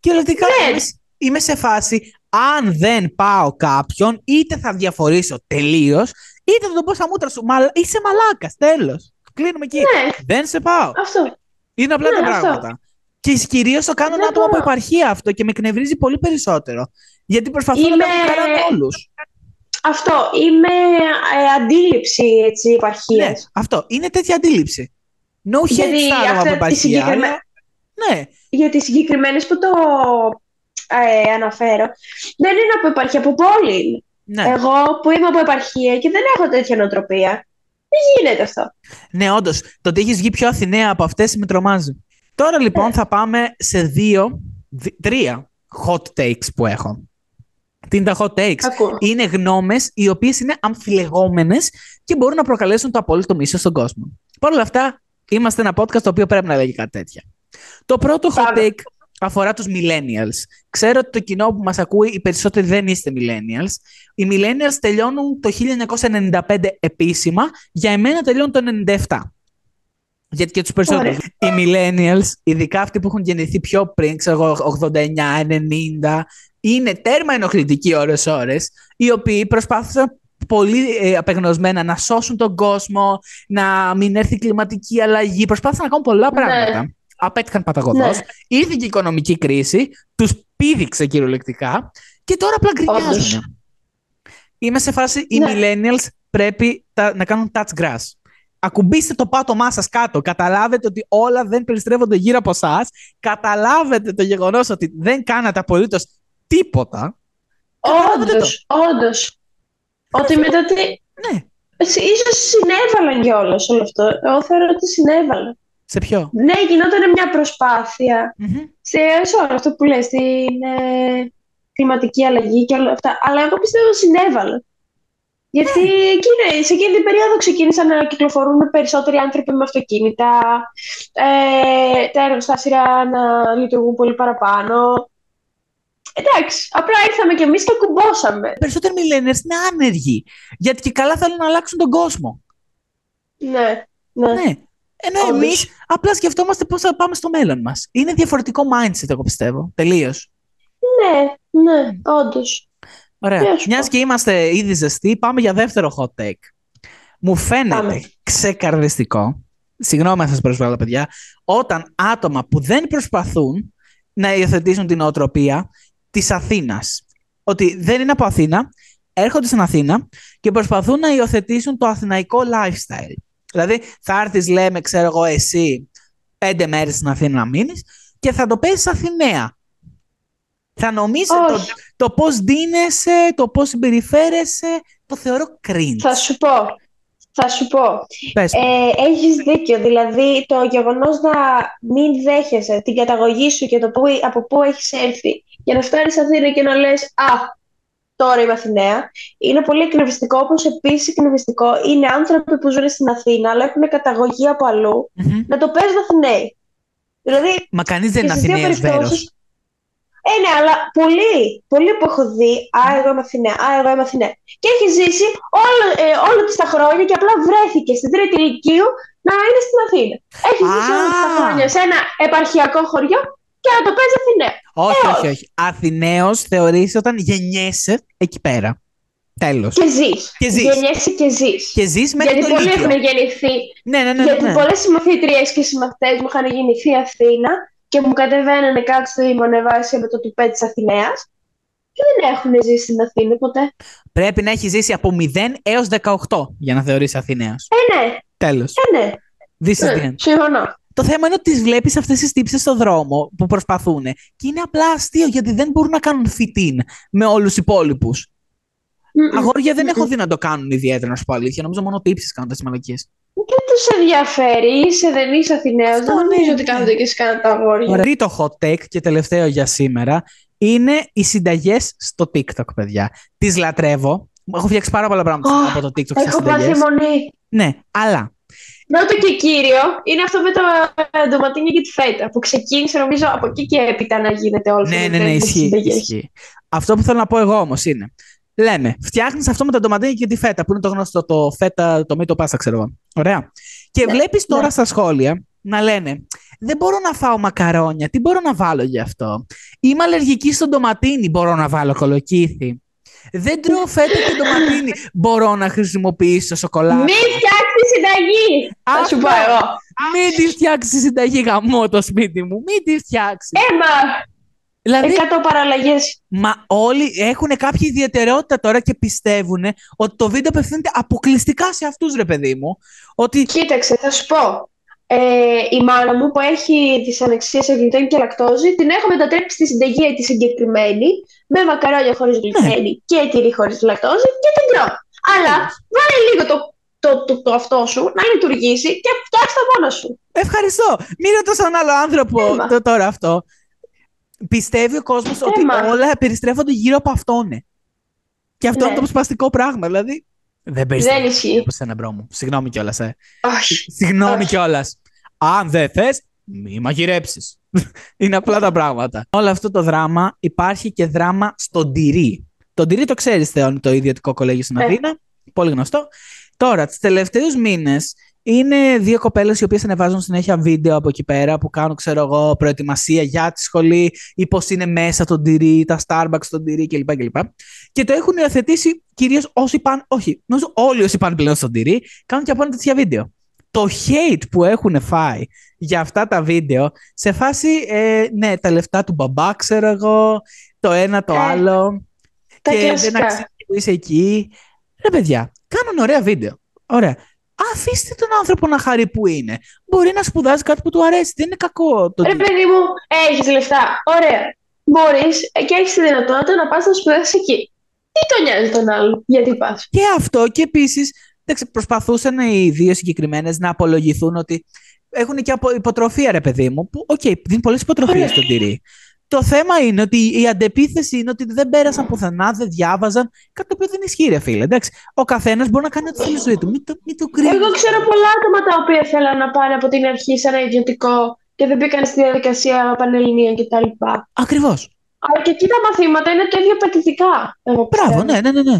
Κυριολεκτικά Ναι. είμαι, σ- είμαι σε φάση, αν δεν πάω κάποιον, είτε θα διαφορήσω τελείως, είτε θα το πω στα μούτρα σου. Μα, είσαι μαλάκας, τέλος. Κλείνουμε εκεί. Ναι, Δεν σε πάω. αυτό. Είναι απλά Ναι, τα αυτό. πράγματα. Και κυρίως το κάνουν Δεν άτομα από μπορώ. επαρχία αυτό και με εκνευρίζει πολύ περισσότερο. Γιατί προσπαθούν Είμαι- να τα κάνουν όλους. Αυτό. Είμαι ε, αντίληψη έτσι, Ναι, επαρχίας. αυτό. Είναι τέτοια αντίληψη. No hate Γιατί στα άτομα αυτά από τη επαρχία. συγκεκριμέ- αλλά- Ναι, Για τις συγκεκριμένες που το ε, αναφέρω, δεν είναι από επαρχία, από πόλη είναι. ναι. Εγώ που είμαι από επαρχία και δεν έχω τέτοια νοοτροπία, δεν γίνεται αυτό; Ναι, όντως. Το ότι έχεις βγει πιο Αθηναία από αυτές με τρομάζει. Τώρα λοιπόν Ναι. θα πάμε σε δύο, δι- τρία hot takes που έχω. Τι είναι τα hot takes; Ακούω. Είναι γνώμες οι οποίες είναι αμφιλεγόμενες και μπορούν να προκαλέσουν το απόλυτο μίσο στον κόσμο. Παρ' όλα αυτά, είμαστε ένα podcast το οποίο πρέπει να λέγει κάτι τέτοια. Το πρώτο hot Πάμε. take αφορά τους millennials. Ξέρω ότι το κοινό που μας ακούει, οι περισσότεροι δεν είστε millennials. Οι millennials τελειώνουν το 1995 επίσημα, για εμένα τελειώνουν το 97. Γιατί και τους περισσότερους. Οι millennials, ειδικά αυτοί που έχουν γεννηθεί πιο πριν, ξέρω εγώ, 89, 90, είναι τέρμα ενοχλητικοί ώρες-ώρες, οι οποίοι προσπάθησαν πολύ ε, απεγνωσμένα να σώσουν τον κόσμο, να μην έρθει κλιματική αλλαγή. Προσπάθησαν να κάνουν πολλά Ναι. πράγματα. Απέτυχαν παταγωδός. Ναι. Ήρθε και η οικονομική κρίση, τους πήδηξε κυριολεκτικά και τώρα απλά γκρινιάζουν. Όντως. Είμαι σε φάση, οι Ναι. millennials πρέπει τα- να κάνουν touch grass. Ακουμπήστε το πάτωμά σας κάτω. Καταλάβετε ότι όλα δεν περιστρέφονται γύρω από εσά. Καταλάβετε το γεγονός ότι δεν κάνατε απολύτως τίποτα. Καταλάβετε Όντως, όντως. Ότι μετά τι... Ναι. Εσύ- Ίσως συνέβαλαν κιόλας όλο αυτό. Εγώ θεωρώ ότι συνέβαλαν. Σε ποιο; Ναι, γινόταν μια προσπάθεια Μμμ. σε, σε όλο αυτό που λες, στην ε, κλιματική αλλαγή και όλα αυτά. Αλλά εγώ πιστεύω συνέβαλαν. Γιατί εκείνη, σε εκείνη την περίοδο ξεκίνησαν να κυκλοφορούν περισσότεροι άνθρωποι με αυτοκίνητα, ε, τα εργοστάσια να λειτουργούν πολύ παραπάνω. Εντάξει, απλά ήρθαμε κι εμείς και κουμπώσαμε. Περισσότεροι millennials είναι άνεργοι. Γιατί και καλά θέλουν να αλλάξουν τον κόσμο. Ναι, ναι. Ναι. Ενώ Όντως. εμείς απλά σκεφτόμαστε πώς θα πάμε στο μέλλον μας. Είναι διαφορετικό mindset, εγώ πιστεύω. Τελείως. Ναι, ναι, όντως. Ωραία. Τι να σου Μιας πω. και είμαστε ήδη ζεστοί, πάμε για δεύτερο hot take. Μου φαίνεται Πάμε. ξεκαρδιστικό, συγγνώμη αν σας προσβάλλω παιδιά, όταν άτομα που δεν προσπαθούν να υιοθετήσουν την οτροπία της Αθήνας. Ότι δεν είναι από Αθήνα, έρχονται στην Αθήνα και προσπαθούν να υιοθετήσουν το αθηναϊκό lifestyle. Δηλαδή θα έρθεις λέμε ξέρω εγώ εσύ πέντε μέρες στην Αθήνα να μείνεις και θα το παίζεις Αθηναία. Θα νομίζεις το, Όχι. το πώς δίνεσαι, το πώς συμπεριφέρεσαι, το θεωρώ cringe. Θα σου πω. Θα σου πω. Πες μου. Ε, έχεις δίκιο. Δηλαδή, το γεγονός να μην δέχεσαι την καταγωγή σου και το που, από πού έχεις έρθει για να φτάνεις στην Αθήνα και να λες «Α, τώρα είμαι Αθηναία», είναι πολύ εκνευριστικό, όπως επίσης εκνευριστικό είναι άνθρωποι που ζουν στην Αθήνα αλλά έχουν καταγωγή από αλλού Μμμ. να το παίζουν Αθηναίοι. Δηλαδή, Μα κανείς δεν και είναι στις δύο Αθηναίος περιπτώσεις- βέρος. Ε, ναι, αλλά πολλοί, πολλοί που έχω δει, Α, εγώ είμαι Αθηναία, Α, εγώ είμαι Αθηναία. Και έχει ζήσει όλο, ε, όλο της τα χρόνια και απλά βρέθηκε στην τρίτη ηλικίου να είναι στην Αθήνα. Έχει ζήσει όλα της τα Α. χρόνια σε ένα επαρχιακό χωριό και να το παίζει Αθηναία. Όχι, Ε, όχι, όχι. Αθηναίος θεωρείς όταν γεννιέσαι εκεί πέρα. Τέλος. Και ζεις. Και ζεις. Γεννιέσαι και ζεις. Και ζεις μέχρι Γιατί το πολλοί Λύκειο. έχουν γεννηθεί. Ναι, ναι, ναι. γιατί ναι. πολλές συμμαθήτριες και συμμαθητές μου είχαν γεννηθεί Αθήνα και μου κατεβαίνανε κάτω στο Ιμονεβάσια με το τουπέ της Αθηναίας και δεν έχουν ζήσει στην Αθήνα ποτέ. Πρέπει να έχει ζήσει από 0 έως 18 για να θεωρείς Αθηναίος. Ε, ναι, Τέλος. ε, ναι. This is the Ναι, end. συμφωνώ. Το θέμα είναι ότι τις βλέπεις αυτές τις τύψεις στον δρόμο που προσπαθούν και είναι απλά αστείο γιατί δεν μπορούν να κάνουν fit-in με όλους τους υπόλοιπους. Μμμ. Αγόρια δεν Μμμ. έχω δει να το κάνουν ιδιαίτερα, να σου πω αλήθεια. Νομίζω μόνο τύψεις κάνουν τις μαλακίες. Δεν τους ενδιαφέρει, είσαι δεν είσαι Αθηναίος, Αυτό, δεν ναι, νομίζω ναι. ότι κάθονται και σκάνε τα αγόρια. Ωραία. Τρίτο hot take και τελευταίο για σήμερα είναι οι συνταγές στο TikTok, παιδιά. Τις λατρεύω. Έχω φτιάξει πάρα πολλά πράγματα Ω, από το TikTok σε Έχω πάθει συνταγές. μονή. Ναι, αλλά Πρώτο και κύριο είναι αυτό με το ε, ντοματίνια και τη φέτα που ξεκίνησε νομίζω από εκεί και έπειτα να γίνεται όλο Ναι, αυτό ναι, με ναι, τις ισχύει, συνταγές. ισχύει. Αυτό που θέλω να πω εγώ όμως είναι. Λέμε, φτιάχνεις αυτό με τα ντοματίνια και τη φέτα, που είναι το γνωστό, το φέτα, το μύτο πάστα, ξέρω εγώ. Ωραία. Και Ναι, βλέπεις τώρα ναι. στα σχόλια να λένε, Δεν μπορώ να φάω μακαρόνια, τι μπορώ να βάλω γι' αυτό; Είμαι αλλεργική στο ντοματίνι, μπορώ να βάλω κολοκύθι. Δεν τρώω φέτα και ντοματίνι, μπορώ να χρησιμοποιήσω σοκολάτα. Μην φτιάξει συνταγή! Θα σου πω Αυτό. εγώ. Μην τη φτιάξεις συνταγή γαμό το σπίτι μου. Μην τη φτιάξεις. Έμα! δηλαδή, 100 παραλλαγές. Μα όλοι έχουν κάποια ιδιαιτερότητα τώρα και πιστεύουν ότι το βίντεο απευθύνεται αποκλειστικά σε αυτούς ρε παιδί μου. Ότι Κοίταξε, θα σου πω. Ε, η μάνα μου που έχει τις ανεξίες σε γλουτένι και λακτόζη, την έχω μετατρέψει στη συνταγή τη συγκεκριμένη με μακαρόνια χωρίς γλουτένι και τυρί χωρίς λακτόζη και την τρώω. Αλλά βάλε λίγο το, το, το, το αυτό σου να λειτουργήσει και φτιάξε το μόνο σου. ευχαριστώ. Μην ρωτάς τον άλλο άνθρωπο Έμα. το, τώρα αυτό. Πιστεύει ο κόσμος ότι Έμα. όλα περιστρέφονται γύρω από αυτόν. Και αυτό Ναι. είναι το σπαστικό πράγμα. Δηλαδή. Δεν περιστρέφεται Δεν ισχύει. γύρω από σένα, bro μου. Συγγνώμη κιόλας. Ε. Όχι. Συγγνώμη Όχι. κιόλας. Αν δεν θες, μη μαγειρέψεις. Είναι απλά τα πράγματα. Όλο αυτό το δράμα υπάρχει και δράμα στον Deree. Το Deree το ξέρεις, Θεόνη, το ιδιωτικό κολέγιο στην Ε. Αθήνα. Πολύ γνωστό. Τώρα, τους τελευταίους μήνες είναι δύο κοπέλες οι οποίες ανεβάζουν συνέχεια βίντεο από εκεί πέρα που κάνουν, ξέρω εγώ, προετοιμασία για τη σχολή ή πώς είναι μέσα το Deree, τα Starbucks στο Deree κλπ. κλπ. Και το έχουν υιοθετήσει κυρίως όσοι πάνε. Όχι, νομίζω όλοι όσοι πάνε πλέον στο τυρί κάνουν και από ένα τέτοια βίντεο. Το hate που έχουν φάει για αυτά τα βίντεο σε φάση, ε, ναι, τα λεφτά του μπαμπά, ξέρω εγώ, το ένα το Ε, άλλο. Τα και δεν κλασικά. αξίζει που είσαι εκεί. Ρε παιδιά, κάνουν ωραία βίντεο. Ωραία. Αφήστε τον άνθρωπο να χαρεί που είναι. Μπορεί να σπουδάζει κάτι που του αρέσει. Δεν είναι κακό το Ρε ότι. παιδί μου, έχεις λεφτά. Ωραία. Μπορείς και έχεις τη δυνατότητα να πας να σπουδάσεις εκεί. Τι τον νοιάζει τον άλλο, γιατί πας; Και αυτό και επίσης προσπαθούσαν οι δύο συγκεκριμένες να απολογηθούν ότι έχουν και απο- υποτροφία, ρε παιδί μου. Που, οκ, δίνει πολλές υποτροφίες Ωραία. στον Deree. Το θέμα είναι ότι η αντεπίθεση είναι ότι δεν πέρασαν πουθενά, δεν διάβαζαν. Κάτι το οποίο δεν ισχύει, ρε φίλε. Εντάξει, ο καθένας μπορεί να κάνει ό,τι θέλει στη ζωή του. Μην το, μην το κρίνει. Εγώ ξέρω πολλά άτομα τα οποία θέλαν να πάνε από την αρχή σε ένα ιδιωτικό και δεν μπήκαν στη διαδικασία πανελλήνια κτλ. Ακριβώς. Αλλά και εκεί τα μαθήματα είναι το ίδιο απαιτητικά. εγώ Μπράβο, πιστεύω. ναι, ναι, ναι. ναι.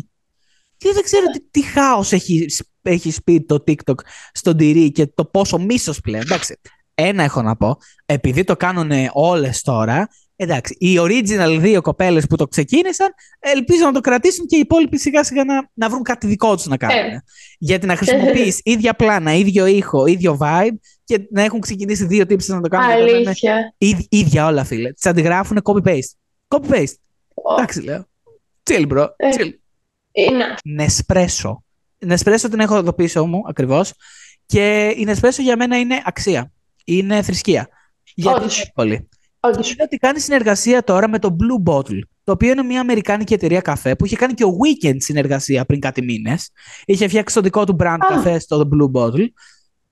Και δεν ξέρω τι, τι χάος έχει, έχει πει το TikTok στον τυρί και το πόσο μίσος πλέον. Εντάξει, ένα έχω να πω. Επειδή το κάνουν όλες τώρα, εντάξει, οι original δύο κοπέλες που το ξεκίνησαν, ελπίζω να το κρατήσουν και οι υπόλοιποι σιγά σιγά να, να βρουν κάτι δικό τους να κάνουν. Ε. Γιατί να χρησιμοποιείς ίδια πλάνα, ίδιο ήχο, ίδιο vibe και να έχουν ξεκινήσει δύο τύψει να το κάνουν. και να είναι Αλήθεια. ίδ- ίδια όλα, φίλε. Τις αντιγράφουν copy-paste. Copy-paste. Ω, Εντάξει, λέω. Chill, bro. Ε. Chill. Είναι. Νεσπρέσο. Νεσπρέσο την έχω εδώ πίσω μου ακριβώς. Και η Νεσπρέσο για μένα είναι αξία. Είναι θρησκεία. Γιατί Όντως. είναι εύκολη. Όντως. Είναι ότι κάνει συνεργασία τώρα με το Blue Bottle, το οποίο είναι μια αμερικάνικη εταιρεία καφέ που είχε κάνει και ο Weekend συνεργασία πριν κάτι μήνες. Είχε φτιάξει το δικό του brand Α. καφέ στο Blue Bottle.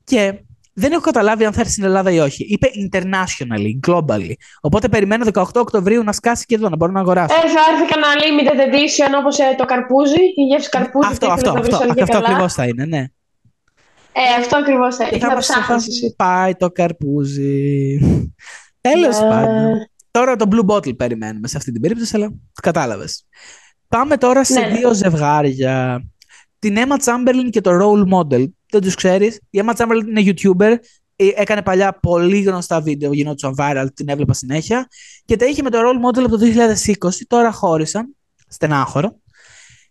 Και δεν έχω καταλάβει αν θα έρθει στην Ελλάδα ή όχι. Είπε internationally, globally. Οπότε περιμένω 18 Οκτωβρίου να σκάσει και εδώ, να μπορώ να αγοράσω. Ε, θα έρθει κανένα limited edition όπως ε, το καρπούζι, η γεύση καρπούζι. αυτό, και αυτό, θα το βρεις αυτό, όλοι και αυτό καλά. ακριβώς θα είναι, ναι. Ε, αυτό ακριβώς θα είναι. Και Θα μας- ψάχνεις θα εσύ. πάει το καρπούζι. Τέλος Ναι. πάντων. Τώρα το Blue Bottle περιμένουμε σε αυτή την περίπτωση, αλλά κατάλαβες. Πάμε τώρα σε Ναι, ναι. δύο ζευγάρια. Την Emma Chamberlain και το Role Model. Δεν τους ξέρεις. Η Emma Chamberlain είναι YouTuber. Ε, Έκανε παλιά πολύ γνωστά βίντεο, γινόντουσαν viral, την έβλεπα συνέχεια. Και τα είχε με το Role Model από το 2020. Τώρα χώρισαν. Στενάχωρο.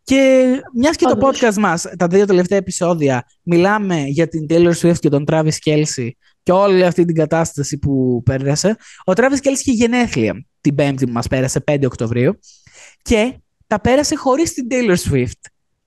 Και μιας και το Όντως. podcast μας, τα δύο τελευταία επεισόδια, μιλάμε για την Taylor Swift και τον Travis Kelsey και όλη αυτή την κατάσταση που πέρασε. Ο Travis Kelsey είχε γενέθλια την Πέμπτη που μας πέρασε, 5 Οκτωβρίου, και τα πέρασε χωρίς την Taylor Swift.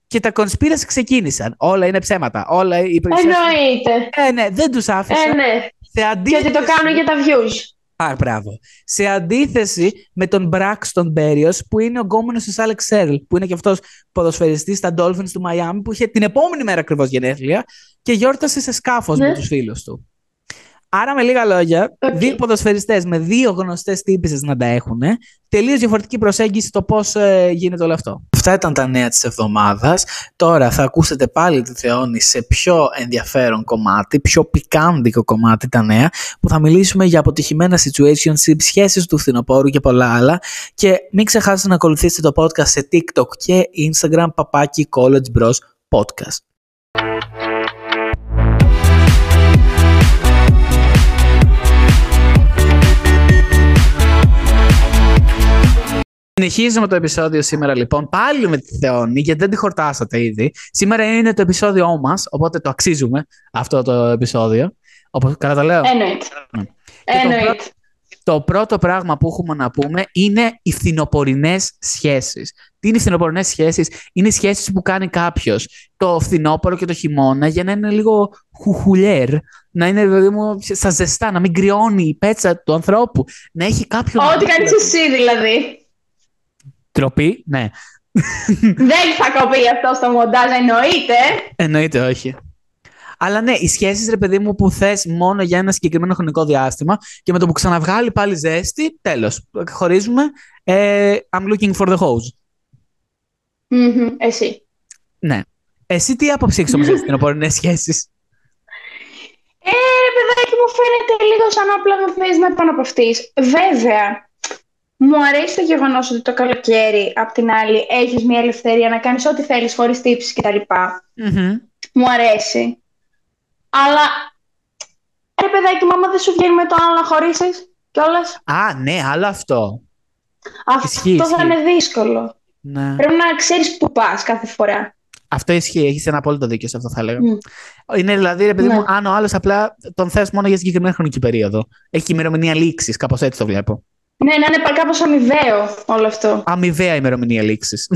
Και τα conspiracy ξεκίνησαν. Όλα είναι ψέματα. Όλα οι περισσότεροι. Εννοείται. Ε, ναι, δεν τους άφησα. Ε, ναι. Σε αντίθεση... Γιατί το κάνουν για τα views. Α, μπράβο. Σε αντίθεση με τον Braxton Berrios, που είναι ο γκόμενος της Alex Serl, που είναι και αυτός ποδοσφαιριστής στα Dolphins του Miami, που είχε την επόμενη μέρα ακριβώς γενέθλια και γιόρτασε σε σκάφος Ναι. με τους φίλους του. Άρα, με λίγα λόγια, Οκ. δύο ποδοσφαιριστές με δύο γνωστές τύπισσες να τα έχουν, τελείως διαφορετική προσέγγιση στο πώς ε, γίνεται όλο αυτό. Αυτά ήταν τα νέα της εβδομάδας. Τώρα θα ακούσετε πάλι τη Θεόνη σε πιο ενδιαφέρον κομμάτι, πιο πικάντικο κομμάτι τα νέα, που θα μιλήσουμε για αποτυχημένα situationship, σχέσεις του φθινοπόρου και πολλά άλλα. Και μην ξεχάσετε να ακολουθήσετε το podcast σε TikTok και Instagram, παπάκι College Bros Podcast. Συνεχίζουμε το επεισόδιο σήμερα λοιπόν πάλι με τη Θεόνη γιατί δεν τη χορτάσατε ήδη. Σήμερα είναι το επεισόδιό μας οπότε το αξίζουμε αυτό το επεισόδιο. Όπως καλά τα λέω; Εννοείται. Ναι. το Εννοείται. Το πρώτο πράγμα που έχουμε να πούμε είναι οι φθινοπορεινές σχέσεις. Τι είναι οι φθινοπορεινές σχέσεις; Είναι οι σχέσεις που κάνει κάποιος το φθινόπωρο και το χειμώνα για να είναι λίγο χουχουλιέρ, να είναι δηλαδή μου στα ζεστά, να μην κρυώνει η πέτσα του ανθρώπου, να έχει κάποιον... Ό,τι κάνεις εσύ δηλαδή. Τροπή, ναι. Δεν θα κοπεί αυτό στο μοντάζ, εννοείται. Εννοείται όχι. Αλλά ναι, οι σχέσεις, ρε παιδί μου, που θες μόνο για ένα συγκεκριμένο χρονικό διάστημα και με το που ξαναβγάλει πάλι ζέστη, τέλος. Χωρίζουμε. Ε, I'm looking for the hose. Μμμ, Εσύ. Ναι. Εσύ τι άποψη έχεις όμως για τις κοινοπορεινέ σχέσεις; Ε, ρε παιδάκι μου φαίνεται λίγο σαν απλά με θες να επαναπαυτείς. Βέβαια, μου αρέσει το γεγονός ότι το καλοκαίρι, απ' την άλλη, έχεις μια ελευθερία να κάνεις ό,τι θέλεις χωρίς τύψεις κτλ. Μου αρέσει. Αλλά, ρε παιδάκι μου, άμα δεν σου βγαίνει με το άλλο να χωρίσεις κιόλας, Α, ναι, άλλο αυτό. αυτό Ισχύει, θα ισχύει. είναι δύσκολο. Ναι. Πρέπει να ξέρεις που πας κάθε φορά. Αυτό ισχύει. Έχεις ένα απόλυτο δίκιο σε αυτό, θα έλεγα. Μμ. Είναι δηλαδή, ρε παιδί Ναι. μου, αν ο άλλος απλά τον θες μόνο για συγκεκριμένη χρονική περίοδο. Έχει και ημερομηνία λήξης, κάπως έτσι το βλέπω. Ναι, να είναι κάπως αμοιβαίο όλο αυτό. Αμοιβαία ημερομηνία λήξης.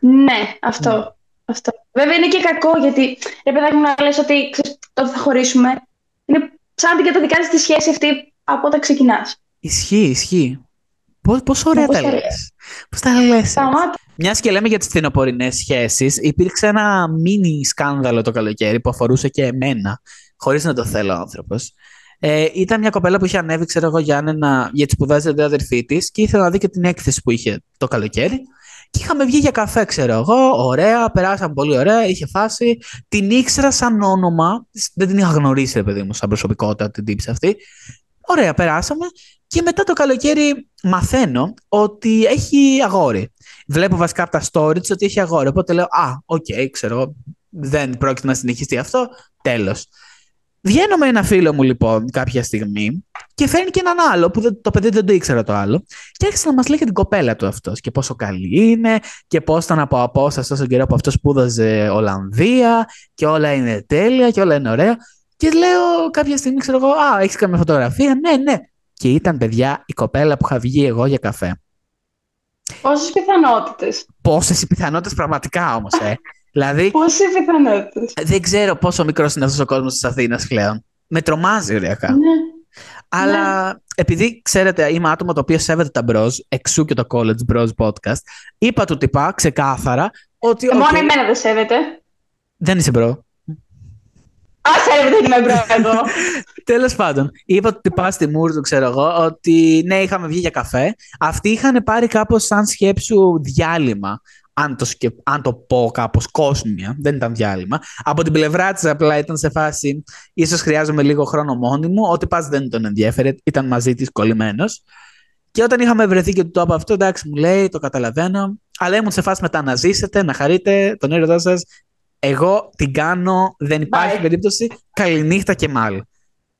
Ναι, αυτό. αυτό. Βέβαια είναι και κακό γιατί ρε παιδάκι μου να λες ότι ξέρεις, τότε θα χωρίσουμε. Είναι σαν να την καταδικάζεις της σχέση αυτή από όταν ξεκινάς. Ισχύει, ισχύει. Πώς, πόσο ωραία Πώς τα ωραία. λες. Πώς τα λες. Σταμάτα. Μιας και λέμε για τις φθινοπορεινές σχέσεις, υπήρξε ένα μίνι σκάνδαλο το καλοκαίρι που αφορούσε και εμένα, χωρίς να το θέλω ο άνθρωπος. Ε, ήταν μια κοπέλα που είχε ανέβει, ξέρω εγώ, για, ένα, για τις σπουδέ την αδερφή της και ήθελα να δει και την έκθεση που είχε το καλοκαίρι. Και είχαμε βγει για καφέ, ξέρω εγώ. Ωραία, περάσαμε πολύ ωραία. Είχε φάση. Την ήξερα σαν όνομα. Δεν την είχα γνωρίσει, ρε παιδί μου, σαν προσωπικότητα την τύψη αυτή. Ωραία, περάσαμε. Και μετά το καλοκαίρι μαθαίνω ότι έχει αγόρι. Βλέπω βασικά από τα stories ότι έχει αγόρι. Οπότε λέω, Α, οκ, okay, ξέρω, δεν πρόκειται να συνεχιστεί αυτό. Τέλος. Βγαίνω με ένα φίλο μου λοιπόν κάποια στιγμή και φέρνει και έναν άλλο που δεν, το παιδί δεν το ήξερα το άλλο και άρχισε να μας λέει για την κοπέλα του αυτός και πόσο καλή είναι και πώς ήταν από απόσταση τόσο καιρό που αυτός σπούδαζε Ολλανδία και όλα είναι τέλεια και όλα είναι ωραία. Και λέω κάποια στιγμή, ξέρω εγώ, Α, έχεις καμία φωτογραφία; Ναι, ναι. Και ήταν παιδιά η κοπέλα που είχα βγει εγώ για καφέ. Πόσες πιθανότητες. Πόσες πιθανότητες πραγματικά όμως, ε. Δηλαδή. Πόσε πιθανότητες. Δεν ξέρω πόσο μικρός είναι αυτός ο κόσμος της Αθήνας πλέον. Με τρομάζει ωριακά. Ναι. Αλλά ναι. επειδή ξέρετε, είμαι άτομο το οποίο σέβεται τα bros, εξού και το College Bros podcast, είπα του τυπά ξεκάθαρα ότι. Okay, Μόνο εμένα δεν σέβεται. Δεν είσαι bro. Α, σέβεται δεν είμαι bro εγώ. Τέλος πάντων, είπα του τυπά στη Μούρδου, ξέρω εγώ, ότι ναι, είχαμε βγει για καφέ. Αυτοί είχαν πάρει κάπως σαν σκέψου διάλειμμα αν το, σκε... αν το πω κάπως κόσμια, δεν ήταν διάλειμμα. Από την πλευρά της απλά ήταν σε φάση, ίσως χρειάζομαι λίγο χρόνο μόνη μου. Ό,τι πας δεν τον ενδιαφέρε, ήταν μαζί της κολλημένος. Και όταν είχαμε βρεθεί και του το είπα αυτό, εντάξει, μου λέει, το καταλαβαίνω. Αλλά ήμουν σε φάση μετά να ζήσετε, να χαρείτε τον έρωτά σας. Εγώ την κάνω, δεν υπάρχει Bye. περίπτωση. Καληνύχτα και μάλλον.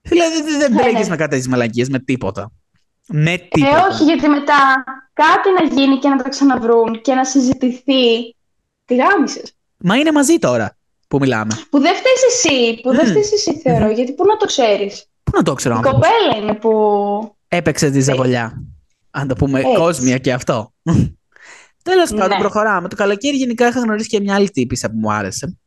Δηλαδή δεν μπλέκει ναι, ναι. με κάτι μαλακίες, με τίποτα. Με τίποτα. Ε, όχι, γιατί μετά κάτι να γίνει και να τα ξαναβρούν και να συζητηθεί. Τι γάμισες. Μα είναι μαζί τώρα που μιλάμε. Που δεν φταίεις εσύ, που δεν φταίεις εσύ θεωρώ, γιατί πού να το ξέρεις; Πού να το ξέρω, Η κοπέλα είναι που. Έπαιξε τη ζαβολιά. Αν το πούμε Έτσι. κόσμια και αυτό. Τέλος πάντων, ναι. προχωράμε. Το καλοκαίρι γενικά είχα γνωρίσει και μια άλλη τύπησα που μου άρεσε.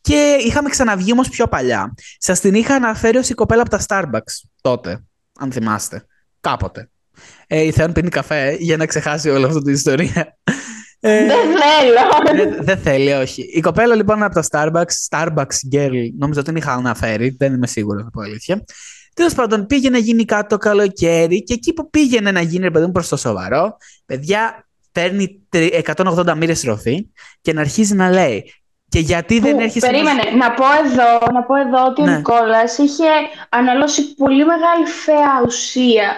Και είχαμε ξαναβγεί όμως πιο παλιά. Σας την είχα αναφέρει ως η κοπέλα από τα Starbucks τότε, αν θυμάστε. Κάποτε. Ε, η Θεόν πίνει καφέ για να ξεχάσει όλη αυτή την ιστορία. Ε, δεν θέλω. Δεν, δεν θέλει, όχι. Η κοπέλα λοιπόν από τα Starbucks, Starbucks Girl, νόμιζα ότι την είχα αναφέρει, δεν είμαι σίγουρος από αλήθεια. Τέλος πάντων, πήγε να γίνει κάτι το καλοκαίρι και εκεί που πήγαινε να γίνει, παιδί μου, προς το σοβαρό, παιδιά, παίρνει 180 μοίρες τροφή και να αρχίζει να λέει. Και γιατί δεν έρχεσαι. Περίμενε, να... πω εδώ, να πω εδώ ότι ναι. ο Νικόλας είχε αναλώσει πολύ μεγάλη φαία ουσία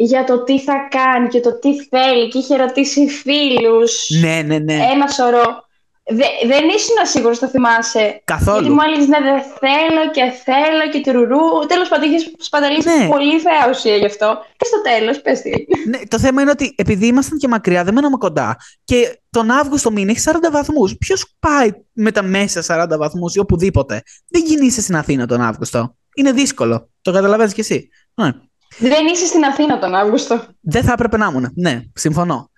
για το τι θα κάνει και το τι θέλει και είχε ρωτήσει φίλους. Ναι, ναι, ναι. Ένα σωρό. Δε, δεν ήσουν σίγουρο, το θυμάσαι. Καθόλου. Γιατί μου έλεγε ναι, δεν θέλω και θέλω και τουρουρού. Τέλος πάντων, είχες σπαταλήσει ναι. πολύ φαία ουσία γι' αυτό. Και στο τέλος, πες τι. Ναι, το θέμα είναι ότι επειδή ήμασταν και μακριά, δεν μέναμε κοντά. Και τον Αύγουστο μήνα έχει 40 βαθμούς. Ποιος πάει με τα μέσα 40 βαθμούς ή οπουδήποτε; Δεν κινείσαι στην Αθήνα τον Αύγουστο. Είναι δύσκολο. Το καταλαβαίνεις κι εσύ. Ναι. Δεν είσαι στην Αθήνα τον Αύγουστο. Δεν θα έπρεπε να ήμουν. Ναι, συμφωνώ.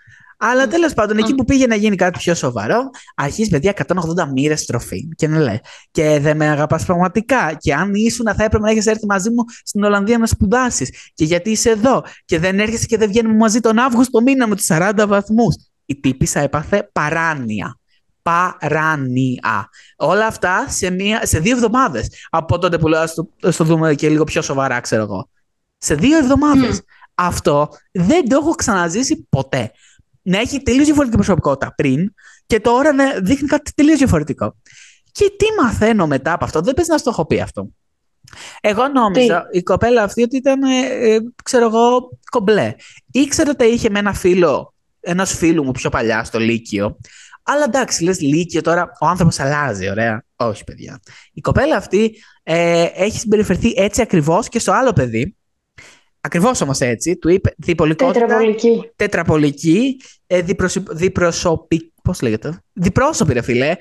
Αλλά τέλος πάντων, εκεί που πήγε να γίνει κάτι πιο σοβαρό, αρχίζει παιδιά 180 μοίρες τροφή. Και να λέει, Και δεν με αγαπάς πραγματικά. Και αν ήσουν, θα έπρεπε να έχεις έρθει μαζί μου στην Ολλανδία να σπουδάσεις. Και γιατί είσαι εδώ. Και δεν έρχεσαι και δεν βγαίνουμε μαζί τον Αύγουστο μήνα με τους 40 βαθμούς. Η τύπησα έπαθε παράνοια. Παράνοια. Όλα αυτά σε, μία, σε δύο εβδομάδες. Από τότε που λέω, το, το δούμε και λίγο πιο σοβαρά, ξέρω εγώ σε δύο εβδομάδες. Mm. Αυτό δεν το έχω ξαναζήσει ποτέ. Να έχει τελείως διαφορετική προσωπικότητα πριν και τώρα να δείχνει κάτι τελείως διαφορετικό. Και τι μαθαίνω μετά από αυτό, δεν πες να στο έχω πει αυτό. Εγώ νόμιζα η κοπέλα αυτή ότι ήταν, ε, ε, ξέρω εγώ, κομπλέ. Ήξερα ότι είχε με ένα φίλο, ενός φίλου μου πιο παλιά στο Λύκειο. Αλλά εντάξει, λες Λύκειο τώρα, ο άνθρωπος αλλάζει, ωραία. Όχι, παιδιά. Η κοπέλα αυτή ε, έχει συμπεριφερθεί έτσι ακριβώς και στο άλλο παιδί, Ακριβώς όμως έτσι. Του είπε διπολικότητα. Τετραπολική. Τετραπολική. Ε, διπροσωπική. Πώς λέγεται. Διπρόσωπη, ρε φιλέ.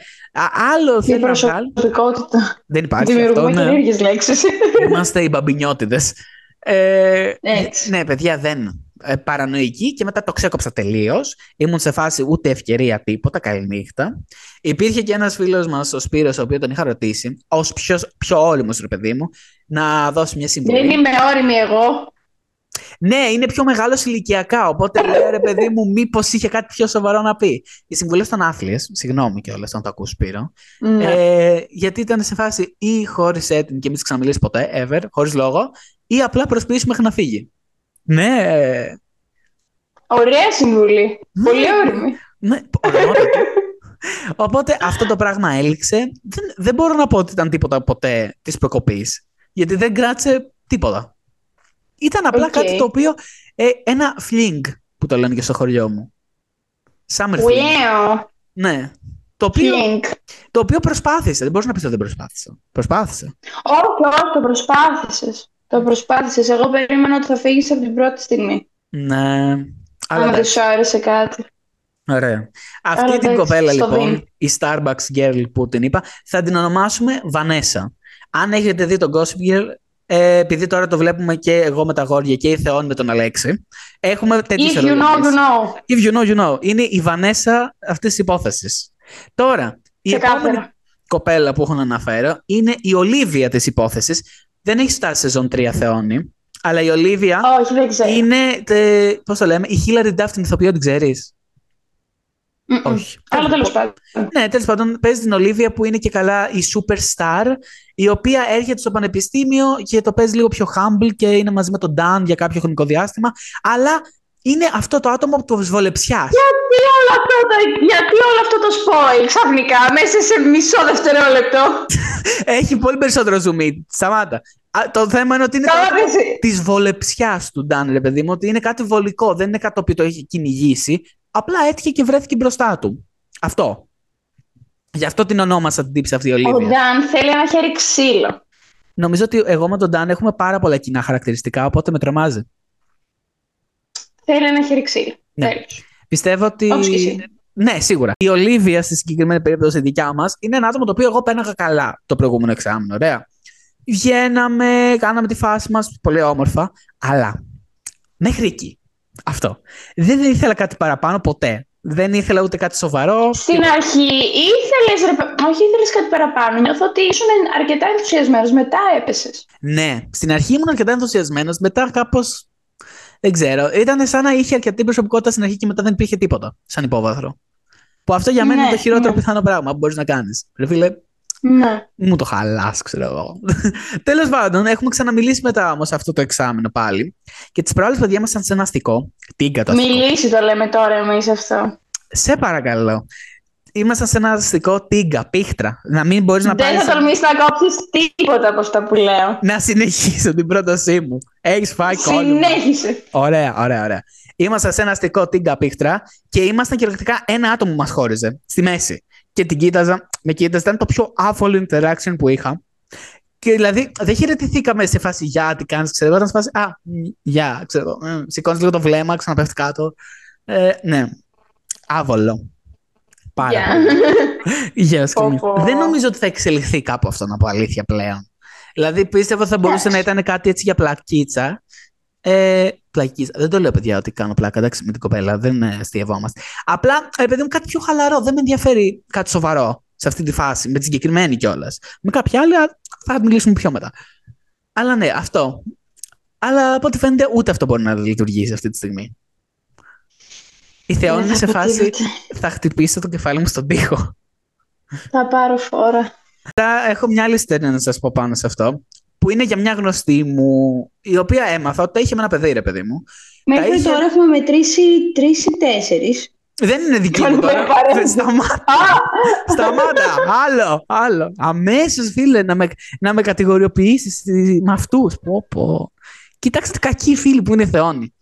άλλο θέλει να βγάλει. Διπροσωπικότητα. Δεν υπάρχει. Δημιουργούμε ναι. καινούργιες λέξεις. Είμαστε οι μπαμπινιώτιδες. Ε, ναι, παιδιά, δεν. Ε, παρανοϊκή και μετά το ξέκοψα τελείως. Ήμουν σε φάση ούτε ευκαιρία τίποτα. Καληνύχτα. Υπήρχε και ένας φίλος μας, ο Σπύρος, ο οποίος τον είχα ρωτήσει, ως πιο, πιο όριμος, ρε παιδί μου, να δώσει μια συμβουλή. Δεν είμαι όριμη εγώ. Ναι, είναι πιο μεγάλο ηλικιακά. Οπότε λέω ρε παιδί μου, μήπως είχε κάτι πιο σοβαρό να πει. Οι συμβουλέ ήταν άθλιε. Συγγνώμη κιόλας, αν το ακούς, Σπύρο. Ναι. Ε, γιατί ήταν σε φάση ή χώρισε την και μην τη ξαναμιλήσει ποτέ, ever, χωρίς λόγο, ή απλά προσποιήσει μέχρι να φύγει. Ναι. Ωραία συμβουλή. Ναι. Πολύ ώριμη. Ναι, ωραιότατο. Οπότε αυτό το πράγμα έληξε. Δεν, δεν μπορώ να πω ότι ήταν τίποτα ποτέ της προκοπής. Γιατί δεν κράτησε τίποτα. Ήταν απλά Οκ. κάτι το οποίο. ε, ένα fling που το λένε και στο χωριό μου. Summer fling. Wow. Ναι. Το οποίο, Fling. το οποίο προσπάθησε. Δεν μπορεί να πει ότι δεν προσπάθησε. Προσπάθησε. Όχι, όχι, το προσπάθησες. Το προσπάθησες. Εγώ περίμενα ότι θα φύγεις από την πρώτη στιγμή. Ναι. Αλλά Αλλά δεν εντάξει. σου άρεσε κάτι. Ωραία. Αυτή Αλλά την εντάξει, κοπέλα στο λοιπόν, δίνει. η Starbucks Girl που την είπα, θα την ονομάσουμε Βανέσα. Αν έχετε δει τον Gossip Girl, ε, επειδή τώρα το βλέπουμε και εγώ με τα γόρια και η Θεόν με τον Αλέξη, έχουμε τέτοιες If you know, you know. If you know, you know. Είναι η Βανέσα αυτής της υπόθεσης. Τώρα, η Ξεκάθαρα. επόμενη κοπέλα που έχω να αναφέρω είναι η Ολίβια της υπόθεσης. Δεν έχει φτάσει σεζόν 3 Θεόνη, αλλά η Ολίβια Όχι, δεν ξέρω. είναι, τε, πώς το λέμε, η Hillary Duff την ηθοποιό, την ξέρεις; Μμμ. Όχι. Αλλά τέλος πάντων. Ναι, τέλος πάντων, παίζει την Ολίβια που είναι και καλά η superstar, η οποία έρχεται στο πανεπιστήμιο και το παίζει λίγο πιο humble και είναι μαζί με τον Dan για κάποιο χρονικό διάστημα. Αλλά είναι αυτό το άτομο του βολεψιάς. Γιατί όλο αυτό το, γιατί όλο αυτό το spoil ξαφνικά μέσα σε μισό δευτερόλεπτο. Έχει πολύ περισσότερο zoom in. Σταμάτα. Α, το θέμα είναι ότι είναι Σταμάτησε. της βολεψιάς του Dan, ρε παιδί μου, ότι είναι κάτι βολικό. Δεν είναι κάτι το οποίο το έχει κυνηγήσει. Απλά έτυχε και βρέθηκε μπροστά του. Αυτό. Γι' αυτό την ονόμασα την τύψη αυτή η Ο Ολίβια. Νταν θέλει ένα χέρι ξύλο. Νομίζω ότι εγώ με τον Dan έχουμε πάρα πολλά κοινά χαρακτηριστικά, οπότε με τρομάζει. Θέλει ένα χέρι ξύλο. Ναι. Τέλος. Πιστεύω ότι. Όπως και εσύ. Ναι, σίγουρα. Η Ολίβια στη συγκεκριμένη περίπτωση η δικιά μας είναι ένα άτομο το οποίο εγώ πέναγα καλά το προηγούμενο εξάμεινο. Ωραία. Βγαίναμε, κάναμε τη φάση μας πολύ όμορφα. Αλλά μέχρι εκεί. Αυτό. Δεν ήθελα κάτι παραπάνω ποτέ. Δεν ήθελα ούτε κάτι σοβαρό. Στην αρχή ήθελες, ρε, παι- όχι ήθελες κάτι παραπάνω. Νιώθω ότι ήσουν αρκετά ενθουσιασμένος. Μετά έπεσες. Ναι, στην αρχή ήμουν αρκετά ενθουσιασμένος. Μετά κάπως. Δεν ξέρω. Ήταν σαν να είχε αρκετή προσωπικότητα στην αρχή και μετά δεν υπήρχε τίποτα σαν υπόβαθρο. Που αυτό για μένα Ναι, είναι το χειρότερο ναι. πιθανό πράγμα που μπορείς να κάνεις. Ρε φίλε, Ναι. μου το χαλάς, ξέρω εγώ. Τέλος πάντων, έχουμε ξαναμιλήσει μετά όμως αυτό το εξάμεινο πάλι. Και τις προάλλες παιδιά ήμασταν σε ένα αστικό. Τίγκα το αστικό. Μιλήσει το λέμε τώρα εμείς αυτό. Σε παρακαλώ. Ήμασταν σε ένα αστικό τίγκα, πίχτρα. Να μην μπορείς να Δεν πάρει. θα τολμήσεις να κόψεις τίποτα από αυτά που λέω. Να συνεχίσω την πρότασή μου. Έχεις φάει κόλλημα. Συνέχισε. Ωραία, ωραία, ωραία. Ήμασταν σε ένα αστικό τίγκα πίχτρα και ήμασταν κυριολεκτικά ένα άτομο που μας χώριζε στη μέση. Και την κοίταζα, με κοίταζε, ήταν το πιο άφολο interaction που είχα. Και δηλαδή δεν χαιρετηθήκαμε σε φάση Γεια, τι κάνεις, ξέρω. Ήταν σε φάση Α, μ, γεια, ξέρω. Σηκώνεις λίγο το βλέμμα, ξαναπέφτει κάτω. Ε, ναι. Άβολο. Πάρα Γεια. πολύ. Γεια, σκηνή. Πω, πω. Δεν νομίζω ότι θα εξελιχθεί κάπου αυτό να πω αλήθεια πλέον. Δηλαδή πίστευα ότι θα μπορούσε να Εντάξει. ήταν κάτι έτσι για πλακίτσα. Ε, πλακίτσα. Δεν το λέω παιδιά ότι κάνω πλάκα εντάξει, με την κοπέλα. Δεν ε, αστειευόμαστε. Απλά, ε, παιδί μου, κάτι πιο χαλαρό. Δεν με ενδιαφέρει κάτι σοβαρό σε αυτή τη φάση. Με τη συγκεκριμένη κιόλας. Με κάποια άλλη α, θα μιλήσουμε πιο μετά. Αλλά ναι, αυτό. Αλλά από ό,τι φαίνεται ούτε αυτό μπορεί να λειτουργήσει αυτή τη στιγμή. Η Θεόν Δεν είναι σε θα πω φάση τίποτα. θα χτυπήσω το κεφάλι μου στον τοίχο. Θα πάρω φόρα. Μετά έχω μια άλλη ιστορία να σας πω πάνω σε αυτό, που είναι για μια γνωστή μου, η οποία έμαθα ότι τα είχε με ένα παιδί, ρε παιδί μου. Μέχρι είχε- τώρα έχουμε μετρήσει τρεις ή τέσσερις. Δεν είναι δική μου Κάνουμε τώρα. παρένθεση. Σταμάτα, σταμάτα. Άλλο, άλλο. Αμέσως, φίλε, να με, να με κατηγοριοποιήσεις με αυτούς. Πω, πω. Κοιτάξτε τι κακοί φίλοι που είναι θεόνοι.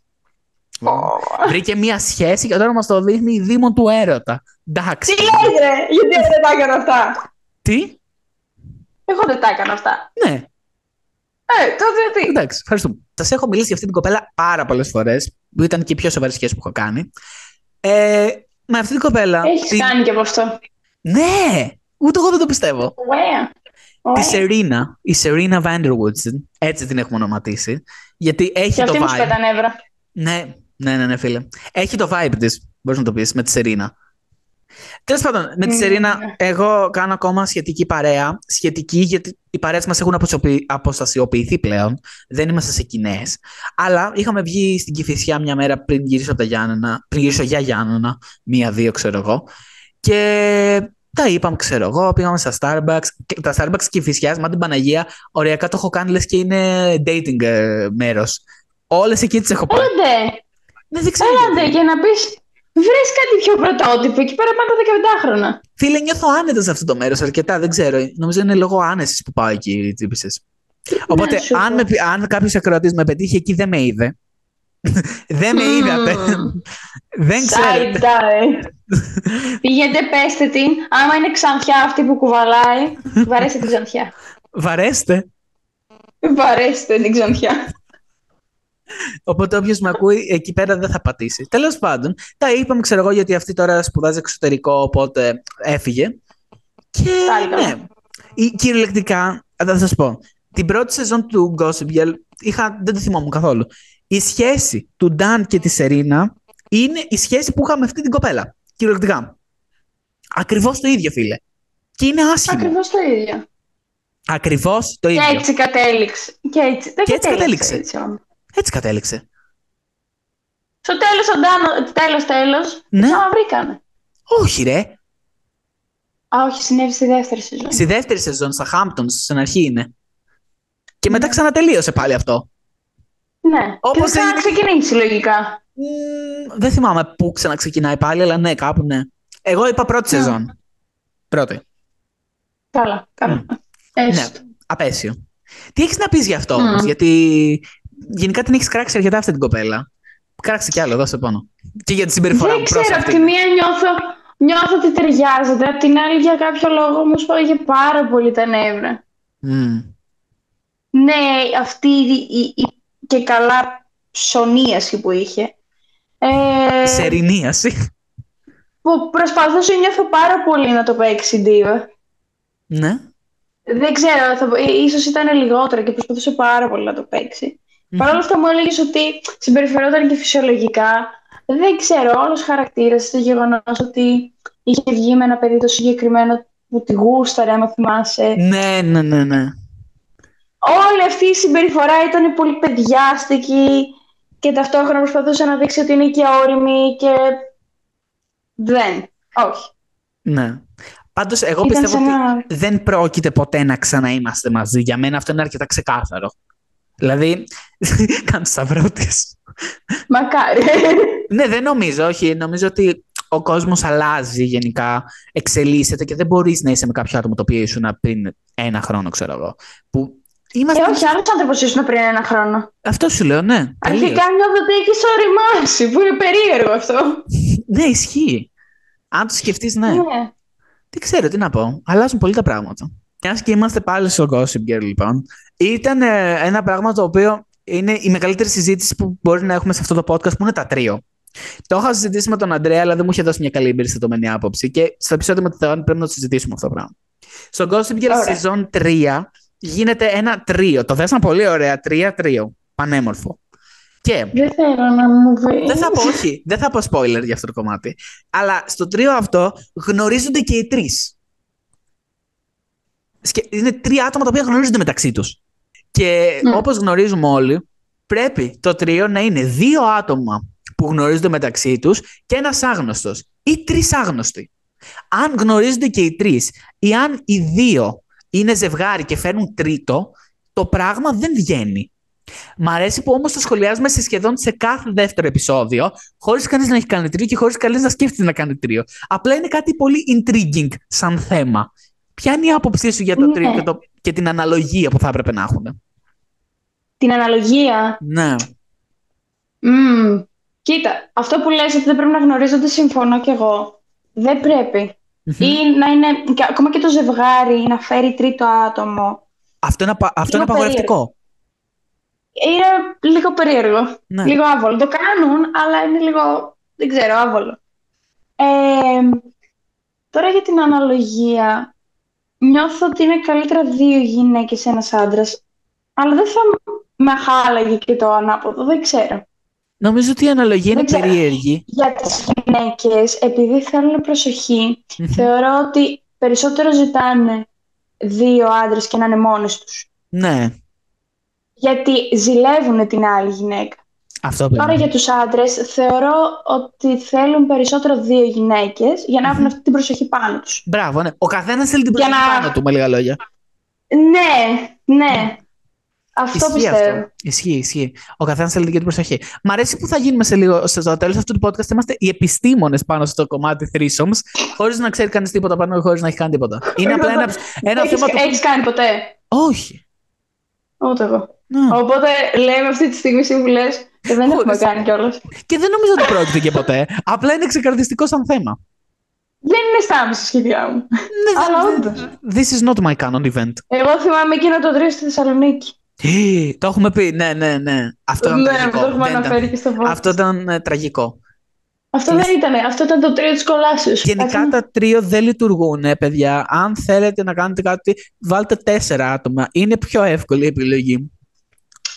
Βρήκε μια σχέση και τώρα μας το δείχνει η Δήμον του έρωτα. Εντάξει. Τι λες ρε, γιατί εγώ δεν τα έκανα αυτά; Τι; Εγώ δεν τα έκανα αυτά. Ναι, Ε, τότε τι. Εντάξει, ευχαριστούμε. Σας έχω μιλήσει για αυτή την κοπέλα πάρα πολλές φορές, που ήταν και η πιο σοβαρή σχέση που έχω κάνει. Ε, με αυτή την κοπέλα. Έχεις την- κάνει και από αυτό. Ναι! Ούτε εγώ δεν το πιστεύω. Ωραία. Τη Ωραία. Σερίνα, η Σερίνα Vanderwoodson, έτσι την έχουμε ονοματίσει. Γιατί έχει Και το αυτή μου σου vibe. πέτα νεύρα. Ναι, ναι, ναι, ναι, φίλε. Έχει το vibe της, μπορείς να το πεις, με τη Σερίνα. Τέλος πάντων, με τη Mm. Σερίνα, εγώ κάνω ακόμα σχετική παρέα. Σχετική, γιατί οι παρέες μας έχουν αποσιωπη- αποστασιοποιηθεί πλέον. Δεν είμαστε σε κοινές. Αλλά είχαμε βγει στην Κυφυσιά μια μέρα πριν γυρίσω από τα Γιάννενα, πριν γυρίσω για Γιάννενα, μία-δύο ξέρω εγώ. Και Τα είπαμε, ξέρω εγώ, πήγαμε στα Starbucks. Και τα Starbucks και η φυσιά, μα την Παναγία, ωριακά το έχω κάνει λες και είναι dating ε, μέρος. Όλες εκεί τις έχω πάει. Έλαντε, Ναι, δεν ξέρω. έλαντε γιατί. και να πεις. Βρες κάτι πιο πρωτότυπο. Εκεί πέρα πάντα 15 χρόνια. Φίλε, νιώθω άνετα σε αυτό το μέρος αρκετά. Δεν ξέρω. Νομίζω είναι λόγω άνεσης που πάω εκεί, τσίπησε. Οπότε, να σου αν, πω. με, πει- αν κάποιος ακροατής με πετύχει εκεί, δεν με είδε. δεν με Μμμ. είδατε. δεν ξέρετε. Σάιντα, ε. Πήγαινε, πέστε την. Άμα είναι ξανθιά αυτή που κουβαλάει, βαρέστε την ξανθιά. Βαρέστε. Βαρέστε την ξανθιά. Οπότε όποιος με ακούει εκεί πέρα δεν θα πατήσει. Τέλος πάντων, τα είπαμε, ξέρω εγώ, γιατί αυτή τώρα σπουδάζει εξωτερικό, οπότε έφυγε. Και Πάλι καλά. ναι, η- κυριολεκτικά, θα σας πω, την πρώτη σεζόν του Gossip Girl είχα, δεν το θυμόμουν καθόλου. Η σχέση του Νταν και της Σερίνα είναι η σχέση που είχαμε αυτή την κοπέλα. Κυριολεκτικά. Ακριβώς το ίδιο, φίλε. Και είναι άσχημο. Ακριβώς το ίδιο. Ακριβώς το Και ίδιο. έτσι κατέληξε. Και έτσι, δεν Και έτσι κατέληξε. κατέληξε. Έτσι, όμως. Έτσι κατέληξε. Στο τέλος, ο Ντάνο, τέλος, τέλος, Ναι. ξαναβρήκανε. Όχι, ρε. Α, όχι, συνέβη στη δεύτερη σεζόν. Στη δεύτερη σεζόν, στα Hamptons, στην αρχή είναι. Και μετά Ναι. ξανατελείωσε πάλι αυτό. Ναι. Όπως και θα έγινε- ξεκινήσει λογικά. Μμμ, δεν θυμάμαι πού ξαναξεκινάει πάλι, αλλά ναι, κάπου ναι. Εγώ είπα πρώτη Ναι. σεζόν. Πρώτη. Καλά, καλά. Έστω. Ναι, απέσιο. Τι έχεις να πεις γι' αυτό Μμ. όμως, Γιατί γενικά την έχεις κράξει αρκετά αυτή την κοπέλα. Κράξε κι άλλο, δώσε πάνω. Και για τη συμπεριφορά Δεν μου προς ξέρω, από αυτή. τη μία νιώθω, νιώθω ότι ταιριάζεται, από την άλλη για κάποιο λόγο μου σπάγε πάρα πολύ τα νεύρα. Μμ. Ναι, αυτή η, η- η- και καλά ψωνίαση που είχε. Ε, Σερηνίαση. που προσπαθούσε νιώθω πάρα πολύ να το παίξει η Ντίβα. ναι. Δεν ξέρω, θα, πω- ε, ίσως ήταν λιγότερο και προσπαθούσε πάρα πολύ να το παίξει. Μμμ. Παρ' όλα αυτά μου έλεγες ότι συμπεριφερόταν και φυσιολογικά. Δεν ξέρω, όλος χαρακτήρας το γεγονός ότι είχε βγει με ένα παιδί το συγκεκριμένο που τη γούσταρε, άμα θυμάσαι. Ναι, ναι, ναι, ναι. Όλη αυτή η συμπεριφορά ήταν πολύ παιδιάστικη και ταυτόχρονα προσπαθούσε να δείξει ότι είναι και όρημη και δεν. Όχι. ναι. Πάντως, εγώ Ήταν πιστεύω σε ότι ένα... δεν πρόκειται ποτέ να ξαναείμαστε μαζί. Για μένα αυτό είναι αρκετά ξεκάθαρο. Δηλαδή, κάνω σταυρό της. Μακάρι. Ναι, δεν νομίζω, όχι. Νομίζω ότι ο κόσμος αλλάζει γενικά, εξελίσσεται και δεν μπορείς να είσαι με κάποιο άτομο το οποίο ήσουν πριν ένα χρόνο, ξέρω εγώ. Που είμαστε... Ε, όχι, άλλος άνθρωπος ήσουν πριν ένα χρόνο. Αυτό σου λέω, ναι. τελείως. Αρχικά νιώθω ότι έχει οριμάσει, που είναι περίεργο αυτό. Ναι, ισχύει. Αν το σκεφτείς, ναι. Ναι. Δεν ξέρω τι να πω. Αλλάζουν πολύ τα πράγματα. Μιας και είμαστε πάλι στο Gossip Girl, λοιπόν. Ήταν ε, ένα πράγμα το οποίο είναι η μεγαλύτερη συζήτηση που μπορεί να έχουμε σε αυτό το podcast, που είναι τα τρίο. Το είχα συζητήσει με τον Αντρέα, αλλά δεν μου είχε δώσει μια καλή εμπεριστατωμένη άποψη. Και στο επεισόδιο με τη Θεόν πρέπει να το συζητήσουμε αυτό το πράγμα. Στο Gossip Girl Ωραία. Season 3 γίνεται ένα τρίο. Το θέσαν πολύ ωραία. Τρία-τρίο. Πανέμορφο. Και Δεν θέλω να μου πει. δεν θα πω, όχι, δεν θα πω spoiler για αυτό το κομμάτι. Αλλά στο τρίο αυτό γνωρίζονται και οι τρεις. Είναι τρία άτομα τα οποία γνωρίζονται μεταξύ τους. Και Μμ. όπως γνωρίζουμε όλοι, πρέπει το τρίο να είναι δύο άτομα που γνωρίζονται μεταξύ τους και ένας άγνωστος ή τρεις άγνωστοι. Αν γνωρίζονται και οι τρεις ή αν οι δύο είναι ζευγάρι και φέρνουν τρίτο, το πράγμα δεν βγαίνει. Μ' αρέσει που όμως το σχολιάζουμε σε σχεδόν σε κάθε δεύτερο επεισόδιο, χωρίς κανείς να έχει κάνει τρίο και χωρίς κανείς να σκέφτεται να κάνει τρίο. Απλά είναι κάτι πολύ intriguing σαν θέμα. Ποια είναι η άποψή σου για το Ναι. τρίο και, το, και την αναλογία που θα έπρεπε να έχουν. Την αναλογία. Ναι. Μμμ. Κοίτα, αυτό που λες ότι δεν πρέπει να γνωρίζονται, συμφωνώ κι εγώ. Δεν πρέπει. Ή να είναι, και ακόμα και το ζευγάρι, να φέρει τρίτο άτομο. Αυτό είναι, απα- αυτό είναι Λίγο απαγορευτικό. Είναι λίγο περίεργο. Ναι. Λίγο άβολο. Το κάνουν, αλλά είναι λίγο, δεν ξέρω, άβολο. Ε, τώρα για την αναλογία, νιώθω ότι είναι καλύτερα δύο γυναίκες ένας άντρας, αλλά δεν θα με χάλαγε και το ανάποδο, δεν ξέρω. Νομίζω ότι η αναλογία είναι Δεν ξέρω. περίεργη. Για τις γυναίκες, επειδή θέλουν προσοχή, Μμμ. θεωρώ ότι περισσότερο ζητάνε δύο άντρες και να είναι μόνες τους. Ναι, Γιατί ζηλεύουν την άλλη γυναίκα. Αυτό Τώρα πρέπει. για τους άντρες θεωρώ ότι θέλουν περισσότερο δύο γυναίκες για να έχουν αυτή την προσοχή πάνω τους. Μπράβο, ναι. Ο καθένας θέλει την Για προσοχή να- πάνω του, με λίγα λόγια. Ναι, ναι. Αυτό Ισχύει πιστεύω. αυτό. Ισχύει, ισχύει. Ο καθένας θέλει δική του προσοχή. Μ' αρέσει που θα γίνουμε σε λίγο. Στο τέλος αυτού του podcast είμαστε οι επιστήμονες πάνω στο κομμάτι threesomes, χωρίς να ξέρει κανείς τίποτα πάνω, χωρίς να έχει κάνει τίποτα. Είναι απλά ένα, ένα έχεις, θέμα του. έχεις κάνει ποτέ; Όχι. Ούτε εγώ. Ναι. Οπότε λέμε αυτή τη στιγμή σύμβουλες και δεν έχουμε Χωρίς. κάνει κιόλας. Και δεν νομίζω ότι πρόκειται και ποτέ. Απλά είναι ξεκαρδιστικό σαν θέμα. Δεν είναι στα άμεσα σχέδιά μου. Ναι, Αλλά δεν- όντως. This is not my canon event. Εγώ θυμάμαι εκείνο το τρίο στη Θεσσαλονίκη. Ε, Το έχουμε πει. Ναι, ναι, ναι. Αυτό ήταν Ναι, τραγικό. το έχουμε Δεν ήταν- αναφέρει και στο podcast. Αυτό ήταν ε, τραγικό. Αυτό δεν ήταν. Αυτό ήταν το τρίο της κολάσεως. Γενικά τα τρίο δεν λειτουργούν, ε, παιδιά. Αν θέλετε να κάνετε κάτι, βάλτε τέσσερα άτομα. Είναι πιο εύκολη η επιλογή.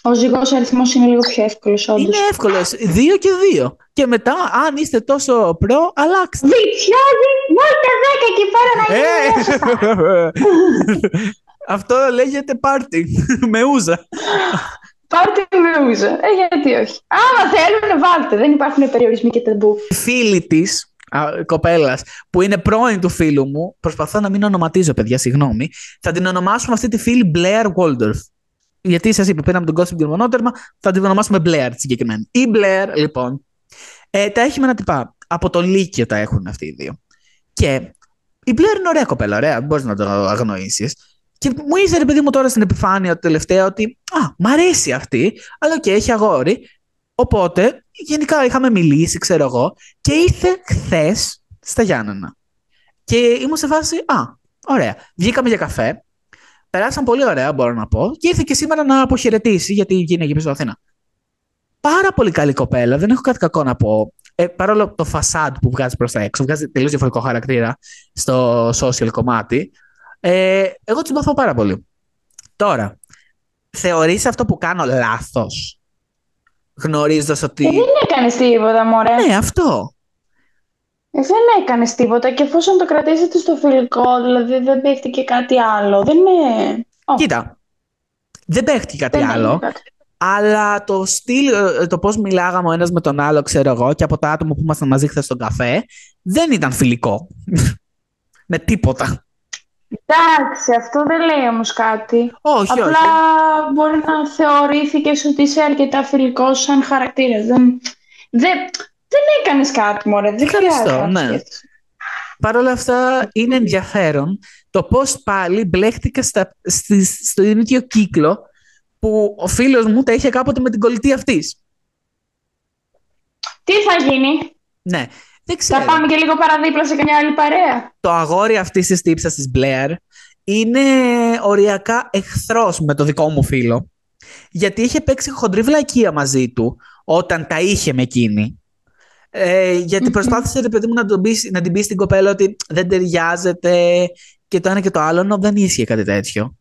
Ο ζυγός αριθμός είναι λίγο πιο εύκολος όντως. Είναι εύκολος. Δύο και δύο. Και μετά, αν είστε τόσο προ, αλλάξτε. Διψιάζει, βάλτε δέκα εκεί πέρα να γίνει Ε! Αυτό λέγεται πάρτι. Με ούζα. Πάρτε με ούζα. Ε, γιατί όχι. Άμα θέλουν, βάλτε. Δεν υπάρχουν περιορισμοί και ταμπού. Φίλη της, κοπέλας, που είναι πρώην του φίλου μου, προσπαθώ να μην ονοματίζω, παιδιά, συγγνώμη. Θα την ονομάσουμε αυτή τη φίλη Blair Waldorf. Γιατί σας είπα, πήραμε τον κόσμο την μονότερμα, θα την ονομάσουμε Blair τη συγκεκριμένη. Η Blair, λοιπόν, ε, τα έχει με ένα τυπά. Από το Λύκειο τα έχουν αυτοί οι δύο. Και η Blair είναι ωραία κοπέλα, ωραία, μπορείς να το αγνοήσεις. Και μου ήρθε ρε παιδί μου τώρα στην επιφάνεια το τελευταίο ότι Α, μ' αρέσει αυτή, αλλά και έχει αγόρι. Οπότε, γενικά είχαμε μιλήσει, ξέρω εγώ, και ήρθε χθες στα Γιάννενα. Και ήμουν σε φάση, Α, ωραία. Βγήκαμε για καφέ. Περάσαν πολύ ωραία, μπορώ να πω. Και ήρθε και σήμερα να αποχαιρετήσει, γιατί γίνει εκεί πίσω στο Αθήνα. Πάρα πολύ καλή κοπέλα, δεν έχω κάτι κακό να πω. Ε, παρόλο το φασάντ που βγάζει προς τα έξω, βγάζει τελείως διαφορετικό χαρακτήρα στο social κομμάτι. Ε, εγώ την παθώ πάρα πολύ. Τώρα, θεωρείς αυτό που κάνω λάθος, γνωρίζοντας ότι... Ε, δεν έκανες τίποτα, μωρέ. Ναι, αυτό. Ε, δεν έκανες τίποτα και εφόσον το κρατήσετε στο φιλικό, δηλαδή δεν παίχτηκε κάτι άλλο. Δεν είναι. Ω, Κοίτα, δεν παίχτηκε κάτι δεν άλλο, έγινε κάτι. αλλά το στυλ, ε, το πώς μιλάγαμε ο ένας με τον άλλο, ξέρω εγώ, και από τα άτομα που ήμασταν μαζί χθες στον καφέ, δεν ήταν φιλικό. με τίποτα. Εντάξει, αυτό δεν λέει όμως κάτι. Όχι, Απλά όχι. μπορεί να θεωρήθηκες ότι είσαι αρκετά φιλικός σαν χαρακτήρας. Δεν, δεν, δεν έκανες κάτι, μωρέ. Δεν Ευχαριστώ, χρειάζεται να ναι. σκέφτεσαι. Παρ' όλα αυτά είναι ενδιαφέρον το πώς πάλι μπλέχτηκα στα, στη, στο ίδιο κύκλο που ο φίλος μου τα είχε κάποτε με την κολλητή αυτής. Τι θα γίνει, Ναι, δεν ξέρω. θα πάμε και λίγο παραδίπλα σε καμιά άλλη παρέα. Το αγόρι αυτής της τύψας της Blair είναι οριακά εχθρός με το δικό μου φίλο. Γιατί είχε παίξει χοντρή βλακεία μαζί του όταν τα είχε με εκείνη. Ε, γιατί Μμμ. προσπάθησε ρε παιδί μου να, τον πει, να την πει στην κοπέλα ότι δεν ταιριάζεται και το ένα και το άλλο, ενώ δεν ίσχυε κάτι τέτοιο.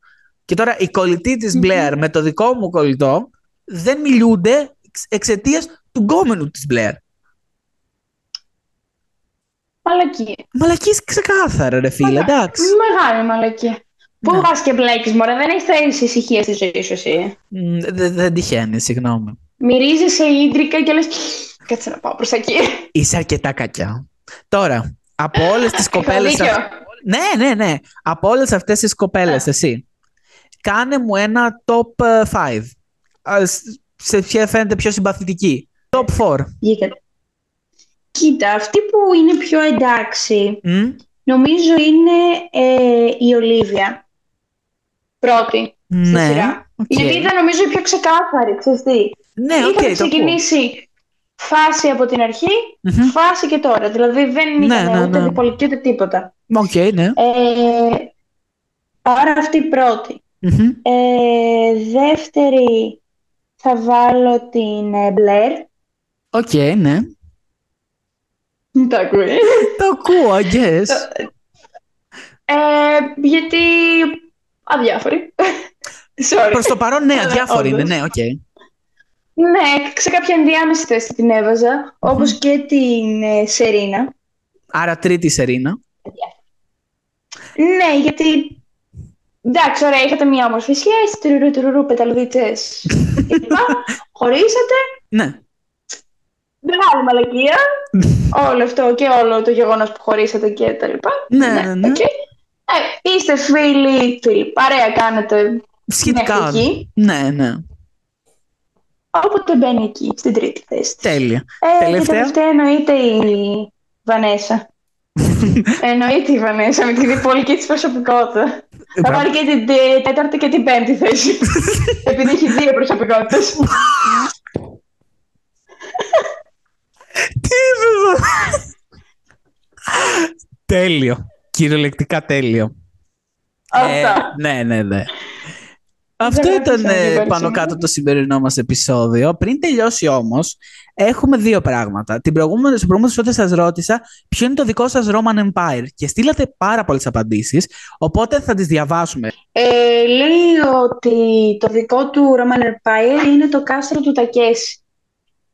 Και τώρα η κολλητή της Μμμ. Blair με το δικό μου κολλητό δεν μιλούνται εξαιτίας του γκόμενου της Blair. Μαλακία. Μαλακής ξεκάθαρα ρε φίλε, Μαλα- εντάξει. Μεγάλη μαλακία. Πού Ναι. πας και μπλέκεις, Μωρέ, δεν έχεις τα ίδια ησυχία στη ζωή σου εσύ. Μ, Δεν δεν τυχαίνει, συγγνώμη. Μυρίζεσαι ίντρικα και λες. Κάτσε να πάω προς τα εκεί. Είσαι αρκετά κακιά. Τώρα, από όλες τις Έχω κοπέλες. δίκιο. Ναι, ναι, ναι. Από όλες αυτές τις κοπέλες, Α. εσύ. Κάνε μου ένα top 5. Σε ποια φαίνεται πιο συμπαθητική. Top 4. Βγήκα. Κοίτα, αυτή που είναι πιο εντάξει, Μμ, νομίζω είναι ε, η Ολίβια. Πρώτη στη Ναι. σειρά. οκ. Γιατί ήταν νομίζω η πιο ξεκάθαρη, ξέρεις τι. Ναι, Είχαν οκ, το ακούω. ξεκινήσει φάση από την αρχή, Μμμ. φάση και τώρα. Δηλαδή δεν Ναι, ήταν ναι, ούτε ναι. διπολική ούτε τίποτα. Οκ, ναι. Ε, άρα αυτή η πρώτη. Μμμ. Ε, δεύτερη θα βάλω την ε, Blair. Οκ, ναι. Μην τα ακούει. Το ακούω, I guess. Ε, γιατί αδιάφορη. Sorry. Προς το παρόν, ναι, Αλλά αδιάφορη είναι, όντως. ναι, οκ. Ναι, σε κάποια ενδιάμεση θέση την έβαζα, όπως και την ε, Σερίνα. Άρα τρίτη Σερίνα. Ναι, γιατί... Εντάξει, ωραία, είχατε μια όμορφη σχέση, τουρουρού, τουρουρού, πεταλουδίτσες. λοιπά. Χωρίσατε, Ναι. Μεγάλη μαλακία. όλο αυτό και όλο το γεγονός που χωρίσατε και τα λοιπά. Ναι, ναι, ναι. Okay. Ε, είστε φίλοι, φίλοι, παρέα κάνετε. Σχετικά. μέχρι εκεί. Ναι, ναι. Οπότε μπαίνει εκεί, στην τρίτη θέση. της. Τέλεια. Ε, Τελευταία. Και τελευταία; εννοείται η Βανέσα. εννοείται η Βανέσα με τη διπολική της προσωπικότητα. Θα βάλει και την τε- τέταρτη και την πέμπτη θέση. Επειδή έχει δύο προσωπικότητες. Τι είναι αυτό; Τέλειο. Κυριολεκτικά τέλειο. Αυτά. Ε, ναι, ναι, ναι. Αυτό Δεν ήταν άφησα να ε, την πάνω παρουσιάσω. κάτω το σημερινό μας επεισόδιο. Πριν τελειώσει όμως, έχουμε δύο πράγματα. Την προηγούμενη, στο προηγούμενο επεισόδιο σας ρώτησα ποιο είναι το δικό σας Roman Empire; Και στείλατε πάρα πολλές απαντήσεις, οπότε θα τις διαβάσουμε. Ε, λέει ότι το δικό του Roman Empire είναι το κάστρο του Τακέση.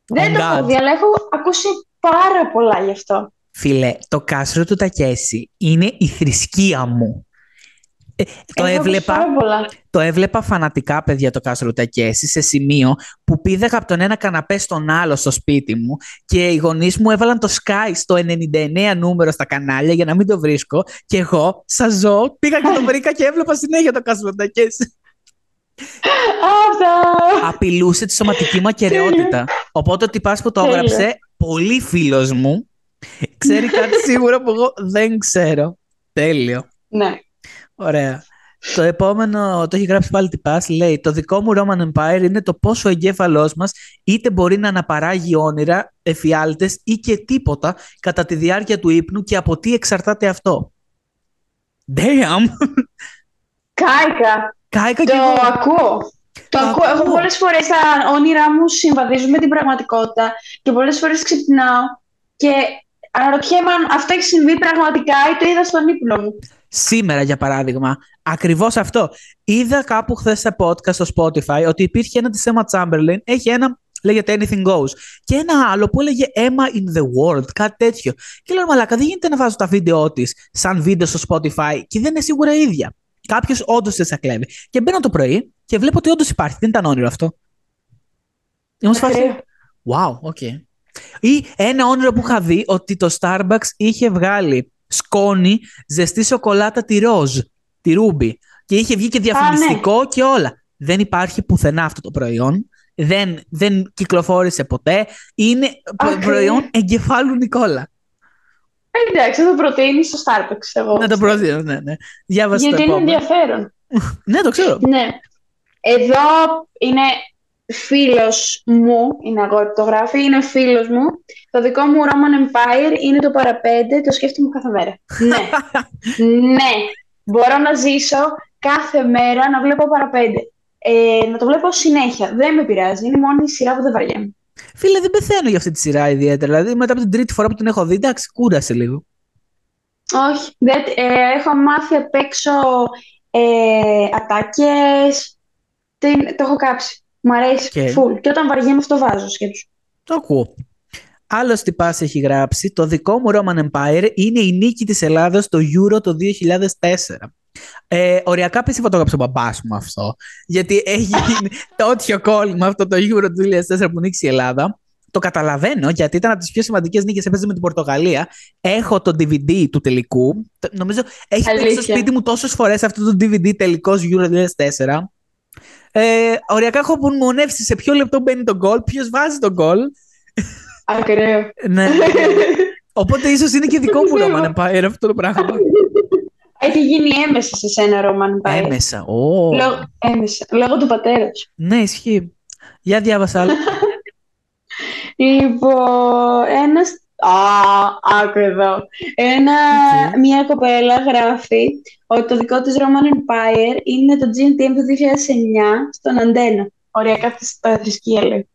Δεν Oh το God. έχω δει, αλλά έχω ακούσει πάρα πολλά γι' αυτό. Φίλε, το κάστρο του Τακέση είναι η θρησκεία μου. Ε, το, Έχω ακούσει έβλεπα, Πάρα πολλά. το έβλεπα φανατικά, παιδιά, το κάστρο του Τακέση σε σημείο που πήδαγα από τον ένα καναπέ στον άλλο στο σπίτι μου και οι γονείς μου έβαλαν το Sky στο 99 νούμερο στα κανάλια για να μην το βρίσκω και εγώ, σα ζω, πήγα και το βρήκα και έβλεπα συνέχεια το κάστρο του Τακέση. Αυτά. Απειλούσε τη σωματική μου ακαιρεότητα. Οπότε ο τυπάς που το Τέλεια. έγραψε, πολύ φίλος μου, ξέρει κάτι σίγουρο που εγώ δεν ξέρω. Τέλειο. Ναι. Ωραία. Το επόμενο το έχει γράψει πάλι τυπάς, λέει «Το δικό μου Roman Empire είναι το πόσο ο εγκέφαλός μας είτε μπορεί να αναπαράγει όνειρα, εφιάλτες ή και τίποτα κατά τη διάρκεια του ύπνου και από τι εξαρτάται αυτό». Damn! Κάικα. Κάηκα κι Το εγώ. ακούω. Το Το ακούω. Εγώ ακούω. πολλές φορές τα όνειρά μου συμβαδίζουν με την πραγματικότητα και πολλές φορές ξυπνάω και αναρωτιέμαι αν αυτό έχει συμβεί πραγματικά ή το είδα στον ύπνο μου. Σήμερα, για παράδειγμα, ακριβώς αυτό. Είδα κάπου χθες σε podcast στο Spotify ότι υπήρχε ένα της Emma Chamberlain, έχει ένα λέγεται Anything Goes, και ένα άλλο που έλεγε Emma in the World, κάτι τέτοιο. Και λέω, Μαλάκα, δεν γίνεται να βάζω τα βίντεο της σαν βίντεο στο Spotify και δεν είναι σίγουρα η ίδια. Κάποιος όντως δεν σε κλέβει. Και μπαίνω το πρωί και βλέπω ότι όντως υπάρχει. Δεν ήταν όνειρο αυτό. Ήμουν σε φάση, Ακραίο. Wow, okay. Ή ένα όνειρο που είχα δει ότι το Starbucks είχε βγάλει σκόνη ζεστή σοκολάτα τη ροζ, τη ρούμπι. Και είχε βγει και διαφημιστικό και όλα. Δεν υπάρχει πουθενά αυτό το προϊόν. Δεν, δεν κυκλοφόρησε ποτέ. Είναι προ- Οκ. προϊόν εγκεφάλου Νικόλα. Ε, Εντάξει, θα το προτείνει στο Starbucks εγώ. Να το προτείνω, ναι, ναι. Διάβασε Γιατί το είναι επόμενο. ενδιαφέρον. Ναι, το ξέρω. Ναι. Εδώ είναι φίλος μου, είναι αγόρι που το γράφει, είναι φίλος μου. Το δικό μου Roman Empire είναι το Παρά Πέντε, το σκέφτομαι κάθε μέρα. ναι. ναι. Μπορώ να ζήσω κάθε μέρα να βλέπω Παρά Πέντε. Ε, να το βλέπω συνέχεια. Δεν με πειράζει. Είναι η μόνη σειρά που δεν βαριέμαι. Φίλε, δεν πεθαίνω για αυτή τη σειρά ιδιαίτερα. Δηλαδή, μετά από την τρίτη φορά που την έχω δει, εντάξει, κούρασε λίγο. Όχι. Δεν, ε, έχω μάθει απ' έξω ε, ατάκες. Τι- το έχω κάψει. Μ' αρέσει. Οκ. Full. Και όταν βαριέμαι αυτό βάζω σκέψου. Το ακούω. Άλλος τυπάς έχει γράψει: Το δικό μου Roman Empire είναι η νίκη της Ελλάδα στο Euro το 2004. Ε, οριακά πιστεύω το έγραψε ο μπαμπά μου αυτό. Γιατί έχει γίνει τέτοιο κόλλημα αυτό το Euro του 2004 που νίκησε η Ελλάδα. Το καταλαβαίνω γιατί ήταν από τις πιο σημαντικές νίκες. Έπαιζε με την Πορτογαλία. Έχω το DVD του τελικού. Το- Νομίζω έχει παίξει στο Αλήθεια. σπίτι μου τόσες φορές αυτό το DVD τελικός Euro 2004. Ε, οριακά έχω απομνημονεύσει σε ποιο λεπτό μπαίνει το γκολ, ποιος βάζει το γκολ. Ακραίο. Ναι. Οπότε ίσως είναι και δικό μου Πιστεύω. Roman Empire αυτό το πράγμα. Έχει γίνει έμεσα σε σένα, Roman Empire. Έμμεσα. Ω. Λόγω, έμμεσα. Λόγω του πατέρας σου. Ναι, ισχύει. Για διάβασα άλλο. Λοιπόν, ένας... Α, άκου εδώ. Ένα, Οκ. Μια κοπέλα γράφει ότι το δικό της Roman Empire είναι το GNTM του 2009 στον Αντένα. Οριακά αυτή τα θρησκεία λέει.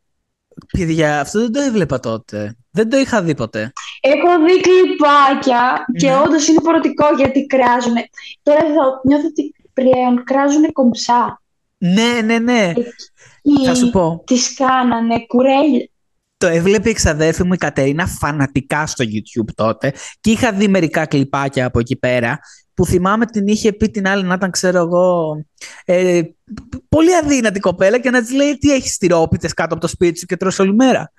Παιδιά, αυτό δεν το έβλεπα τότε. Δεν το είχα δει ποτέ. Έχω δει κλιπάκια και Ναι. όντως είναι φορτικό γιατί κράζουν. Τώρα εδώ νιώθω ότι πλέον κράζουν κομψά. Ναι, ναι, ναι. Θα σου πω. Τις κάνανε κουρέλια. Το έβλεπε η ξαδέρφη μου η Κατερίνα φανατικά στο YouTube τότε και είχα δει μερικά κλιπάκια από εκεί πέρα που θυμάμαι την είχε πει την άλλη να ήταν ξέρω εγώ ε, πολύ αδύνατη κοπέλα και να της λέει τι έχεις τυρόπιτες κάτω από το σπίτι σου και τρως όλη μέρα.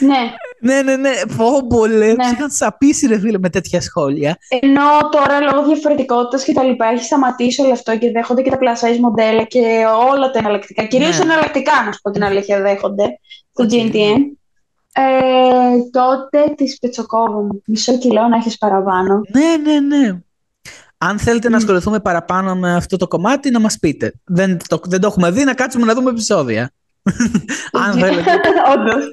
Ναι. ναι, ναι, ναι. Πω, πολλέ. Ναι. Είχαν σαπίσει, ρε φίλε, με τέτοια σχόλια. Ενώ τώρα λόγω διαφορετικότητας και τα λοιπά έχει σταματήσει όλο αυτό και δέχονται και τα plus size μοντέλα και όλα τα εναλλακτικά. Κυρίως Ναι. εναλλακτικά, να σου πω την αλήθεια, δέχονται το Οκ. GNTM. Ε, τότε τις πετσοκόβουν. Μισό κιλό να έχεις παραπάνω. Ναι, ναι, ναι. Αν θέλετε να Μμ. ασχοληθούμε παραπάνω με αυτό το κομμάτι, να μας πείτε. Δεν το, δεν το έχουμε δει, να κάτσουμε να δούμε επεισόδια. Αν θέλετε. Όντως.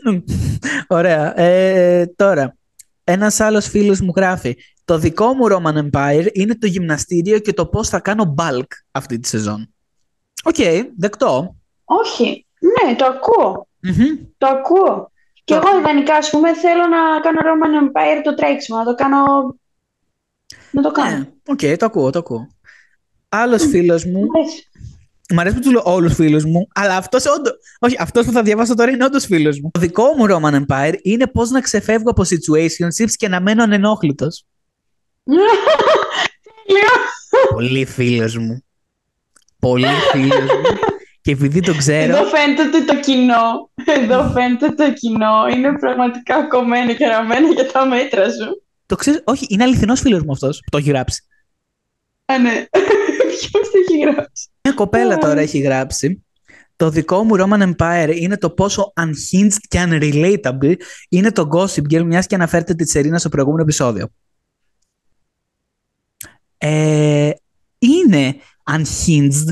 Ωραία. Ε, τώρα, ένας άλλος φίλος μου γράφει «Το δικό μου Roman Empire είναι το γυμναστήριο και το πώς θα κάνω bulk αυτή τη σεζόν». Οκ, δεκτό. Όχι. Ναι, το ακούω. Μμμ. Το ακούω. Και Το- εγώ ιδανικά, ας πούμε, θέλω να κάνω Roman Empire το τρέξιμο, να το κάνω. Να το κάνω. Ναι, οκ, το ακούω, το ακούω. Άλλος φίλος μου, Μ' αρέσει. μ' αρέσει που τους λέω όλους φίλους μου, αλλά αυτός όντως, όχι, αυτός που θα διαβάσω τώρα είναι όντως φίλος μου. Το δικό μου Roman Empire είναι πώς να ξεφεύγω από situationships και να μένω ανενόχλητος. Τέλειος. Πολύ φίλος μου. Πολύ φίλος μου. Και επειδή το ξέρω, Εδώ φαίνεται ότι το κοινό, εδώ φαίνεται ότι το κοινό είναι πραγματικά κομμένο και ραμμένο για τα μέτρα σου. Το ξέρω, όχι, είναι αληθινός φίλος μου αυτός που το έχει γράψει. Α, ναι. Ποιος το έχει γράψει; Μια κοπέλα Ω. τώρα έχει γράψει. Το δικό μου Roman Empire είναι το πόσο unhinged και unrelatable είναι το Gossip Girl, μιας και αναφέρεται τη Σερίνα στο προηγούμενο επεισόδιο. Ε, είναι unhinged,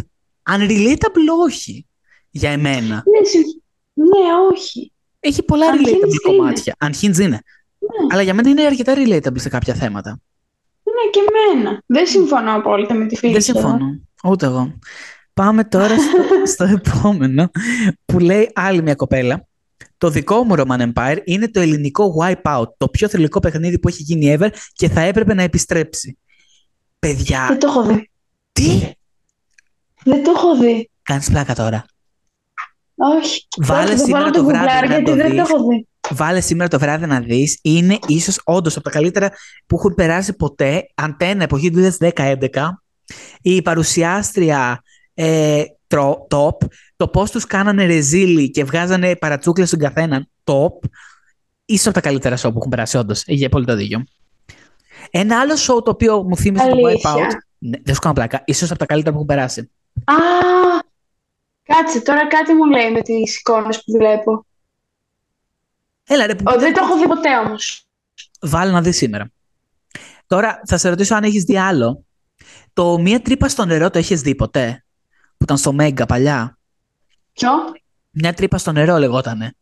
unrelatable όχι, για εμένα. Ναι, συμ- ναι, όχι. Έχει πολλά Unhinged relatable είναι. κομμάτια. Unhinged είναι. Ναι, Αλλά για μένα είναι αρκετά relatable σε κάποια θέματα. ναι και εμένα. Δεν συμφωνώ απόλυτα με τη φίλη Δεν σου εδώ. συμφωνώ. Ούτε εγώ. Πάμε τώρα στο, στο επόμενο που λέει άλλη μια κοπέλα. Το δικό μου Roman Empire είναι το ελληνικό Wipeout, το πιο θρηλυκό παιχνίδι που έχει γίνει ever και θα έπρεπε να επιστρέψει. Παιδιά, Δεν το έχω δει. τι; Δεν το έχω δει. κάνεις πλάκα τώρα. Όχι. Βάλε Όχι, θα σήμερα βάλω το το βράδυ γκουγκλάρ, να γιατί το δεν το δεις. έχω δει. Βάλε σήμερα το βράδυ να δεις. Είναι ίσως όντως από τα καλύτερα που έχουν περάσει ποτέ. Αντένα εποχή του 2010-2011. Η παρουσιάστρια ε, τρο- top. Το πώς τους κάνανε ρεζίλι και βγάζανε παρατσούκλες στον καθέναν. Top. Ίσως από τα καλύτερα show που έχουν περάσει όντως. Έχει πολύ το δίκιο. Ένα άλλο show το οποίο μου θύμισε το Αλήθεια; Wipeout. Ναι, δεν σου κάνω πλάκα. Ίσως από τα καλύτερα που έχουν περάσει. Α, κάτσε, τώρα κάτι μου λέει με τις εικόνες που βλέπω. Έλα ρε, που Ω, δεν το έχω δει ποτέ όμως. Βάλε να δεις σήμερα. Τώρα θα σε ρωτήσω αν έχεις δει άλλο. Το μία τρύπα στο νερό το έχεις δει ποτέ; Που ήταν στο Μέγκα παλιά. Ποιο; Μια τρύπα στο νερό λεγότανε.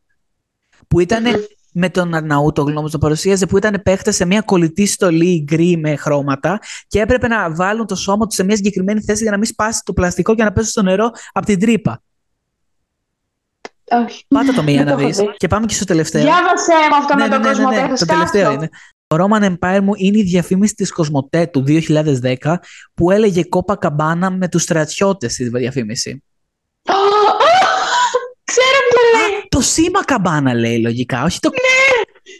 Που ήταν Μμμ. με τον Αρναούτογλου όμως το παρουσίαζε που ήταν παίχτες σε μια κολλητή στολή γκρι με χρώματα και έπρεπε να βάλουν το σώμα τους σε μια συγκεκριμένη θέση για να μην σπάσει το πλαστικό και να πέσει στο νερό από την τρύπα. Όχι. Πάτα το μία Δεν να το έχω δεις. δει. Και πάμε και στο τελευταίο. Διάβασε με αυτό με τον κόσμο Το τέχνης τελευταίο κάτω. είναι. Το Roman Empire μου είναι η διαφήμιση της Κοσμοτέ του 2010 που έλεγε κόπα καμπάνα με τους στρατιώτες στη διαφήμιση. Α, Ξέρω ποιο λέει. Το σήμα καμπάνα λέει λογικά, όχι το...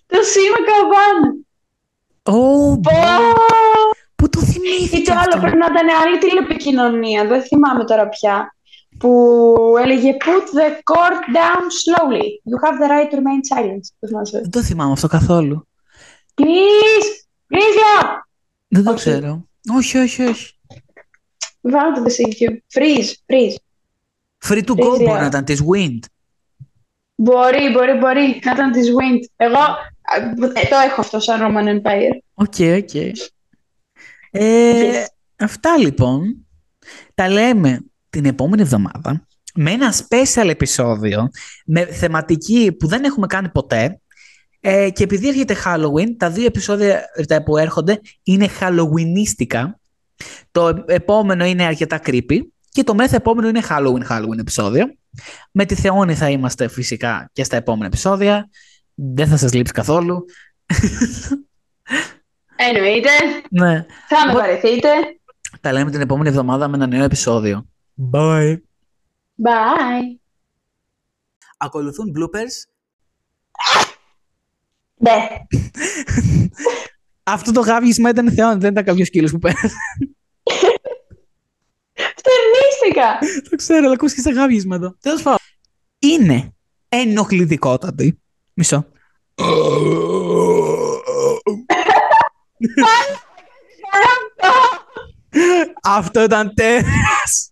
Το σήμα καμπάνα. Ω, Πω. Πού το Ή θυμήθηκε το άλλο αυτό. πρέπει να ήταν άλλη τηλεπικοινωνία. Δεν θυμάμαι τώρα πια. Που έλεγε Put the cord down slowly. You have the right to remain silent. Το θυμάσαι. Δεν το θυμάμαι αυτό καθόλου. Please! Please, yeah! Δεν το Όχι. ξέρω. Όχι, όχι, όχι. Βάλτε το σε YouTube. Freeze, freeze. Free to Δεν go ξέρω. μπορεί να ήταν της Wind. Μπορεί, μπορεί, μπορεί να ήταν της Wind. Εγώ ε, το έχω αυτό σαν Roman Empire. Οκ, οκ. Ε, Yes. Αυτά λοιπόν. Τα λέμε την επόμενη εβδομάδα με ένα special επεισόδιο με θεματική που δεν έχουμε κάνει ποτέ ε, και επειδή έρχεται Halloween, τα δύο επεισόδια τα που έρχονται είναι Halloweenίστικα. Το επόμενο είναι αρκετά creepy και το μέθε επόμενο είναι Halloween Halloween επεισόδιο. Με τη Θεόνη θα είμαστε φυσικά και στα επόμενα επεισόδια. Δεν θα σας λείψει καθόλου. Εννοείται. ναι. Θα με Εγώ- βαρεθείτε. Τα λέμε την επόμενη εβδομάδα με ένα νέο επεισόδιο. Bye. Bye. Ακολουθούν bloopers. Ναι. Αυτό το γάβγισμα ήταν θεόν, δεν ήταν κάποιος κύλο που πέρασε. Φτερνίστηκα. το ξέρω, αλλά ακούστηκε σε γάβγισμα εδώ. Τέλος πάντων. Είναι ενοχλητικότατη. Μισό. Αυτό ήταν τέρας.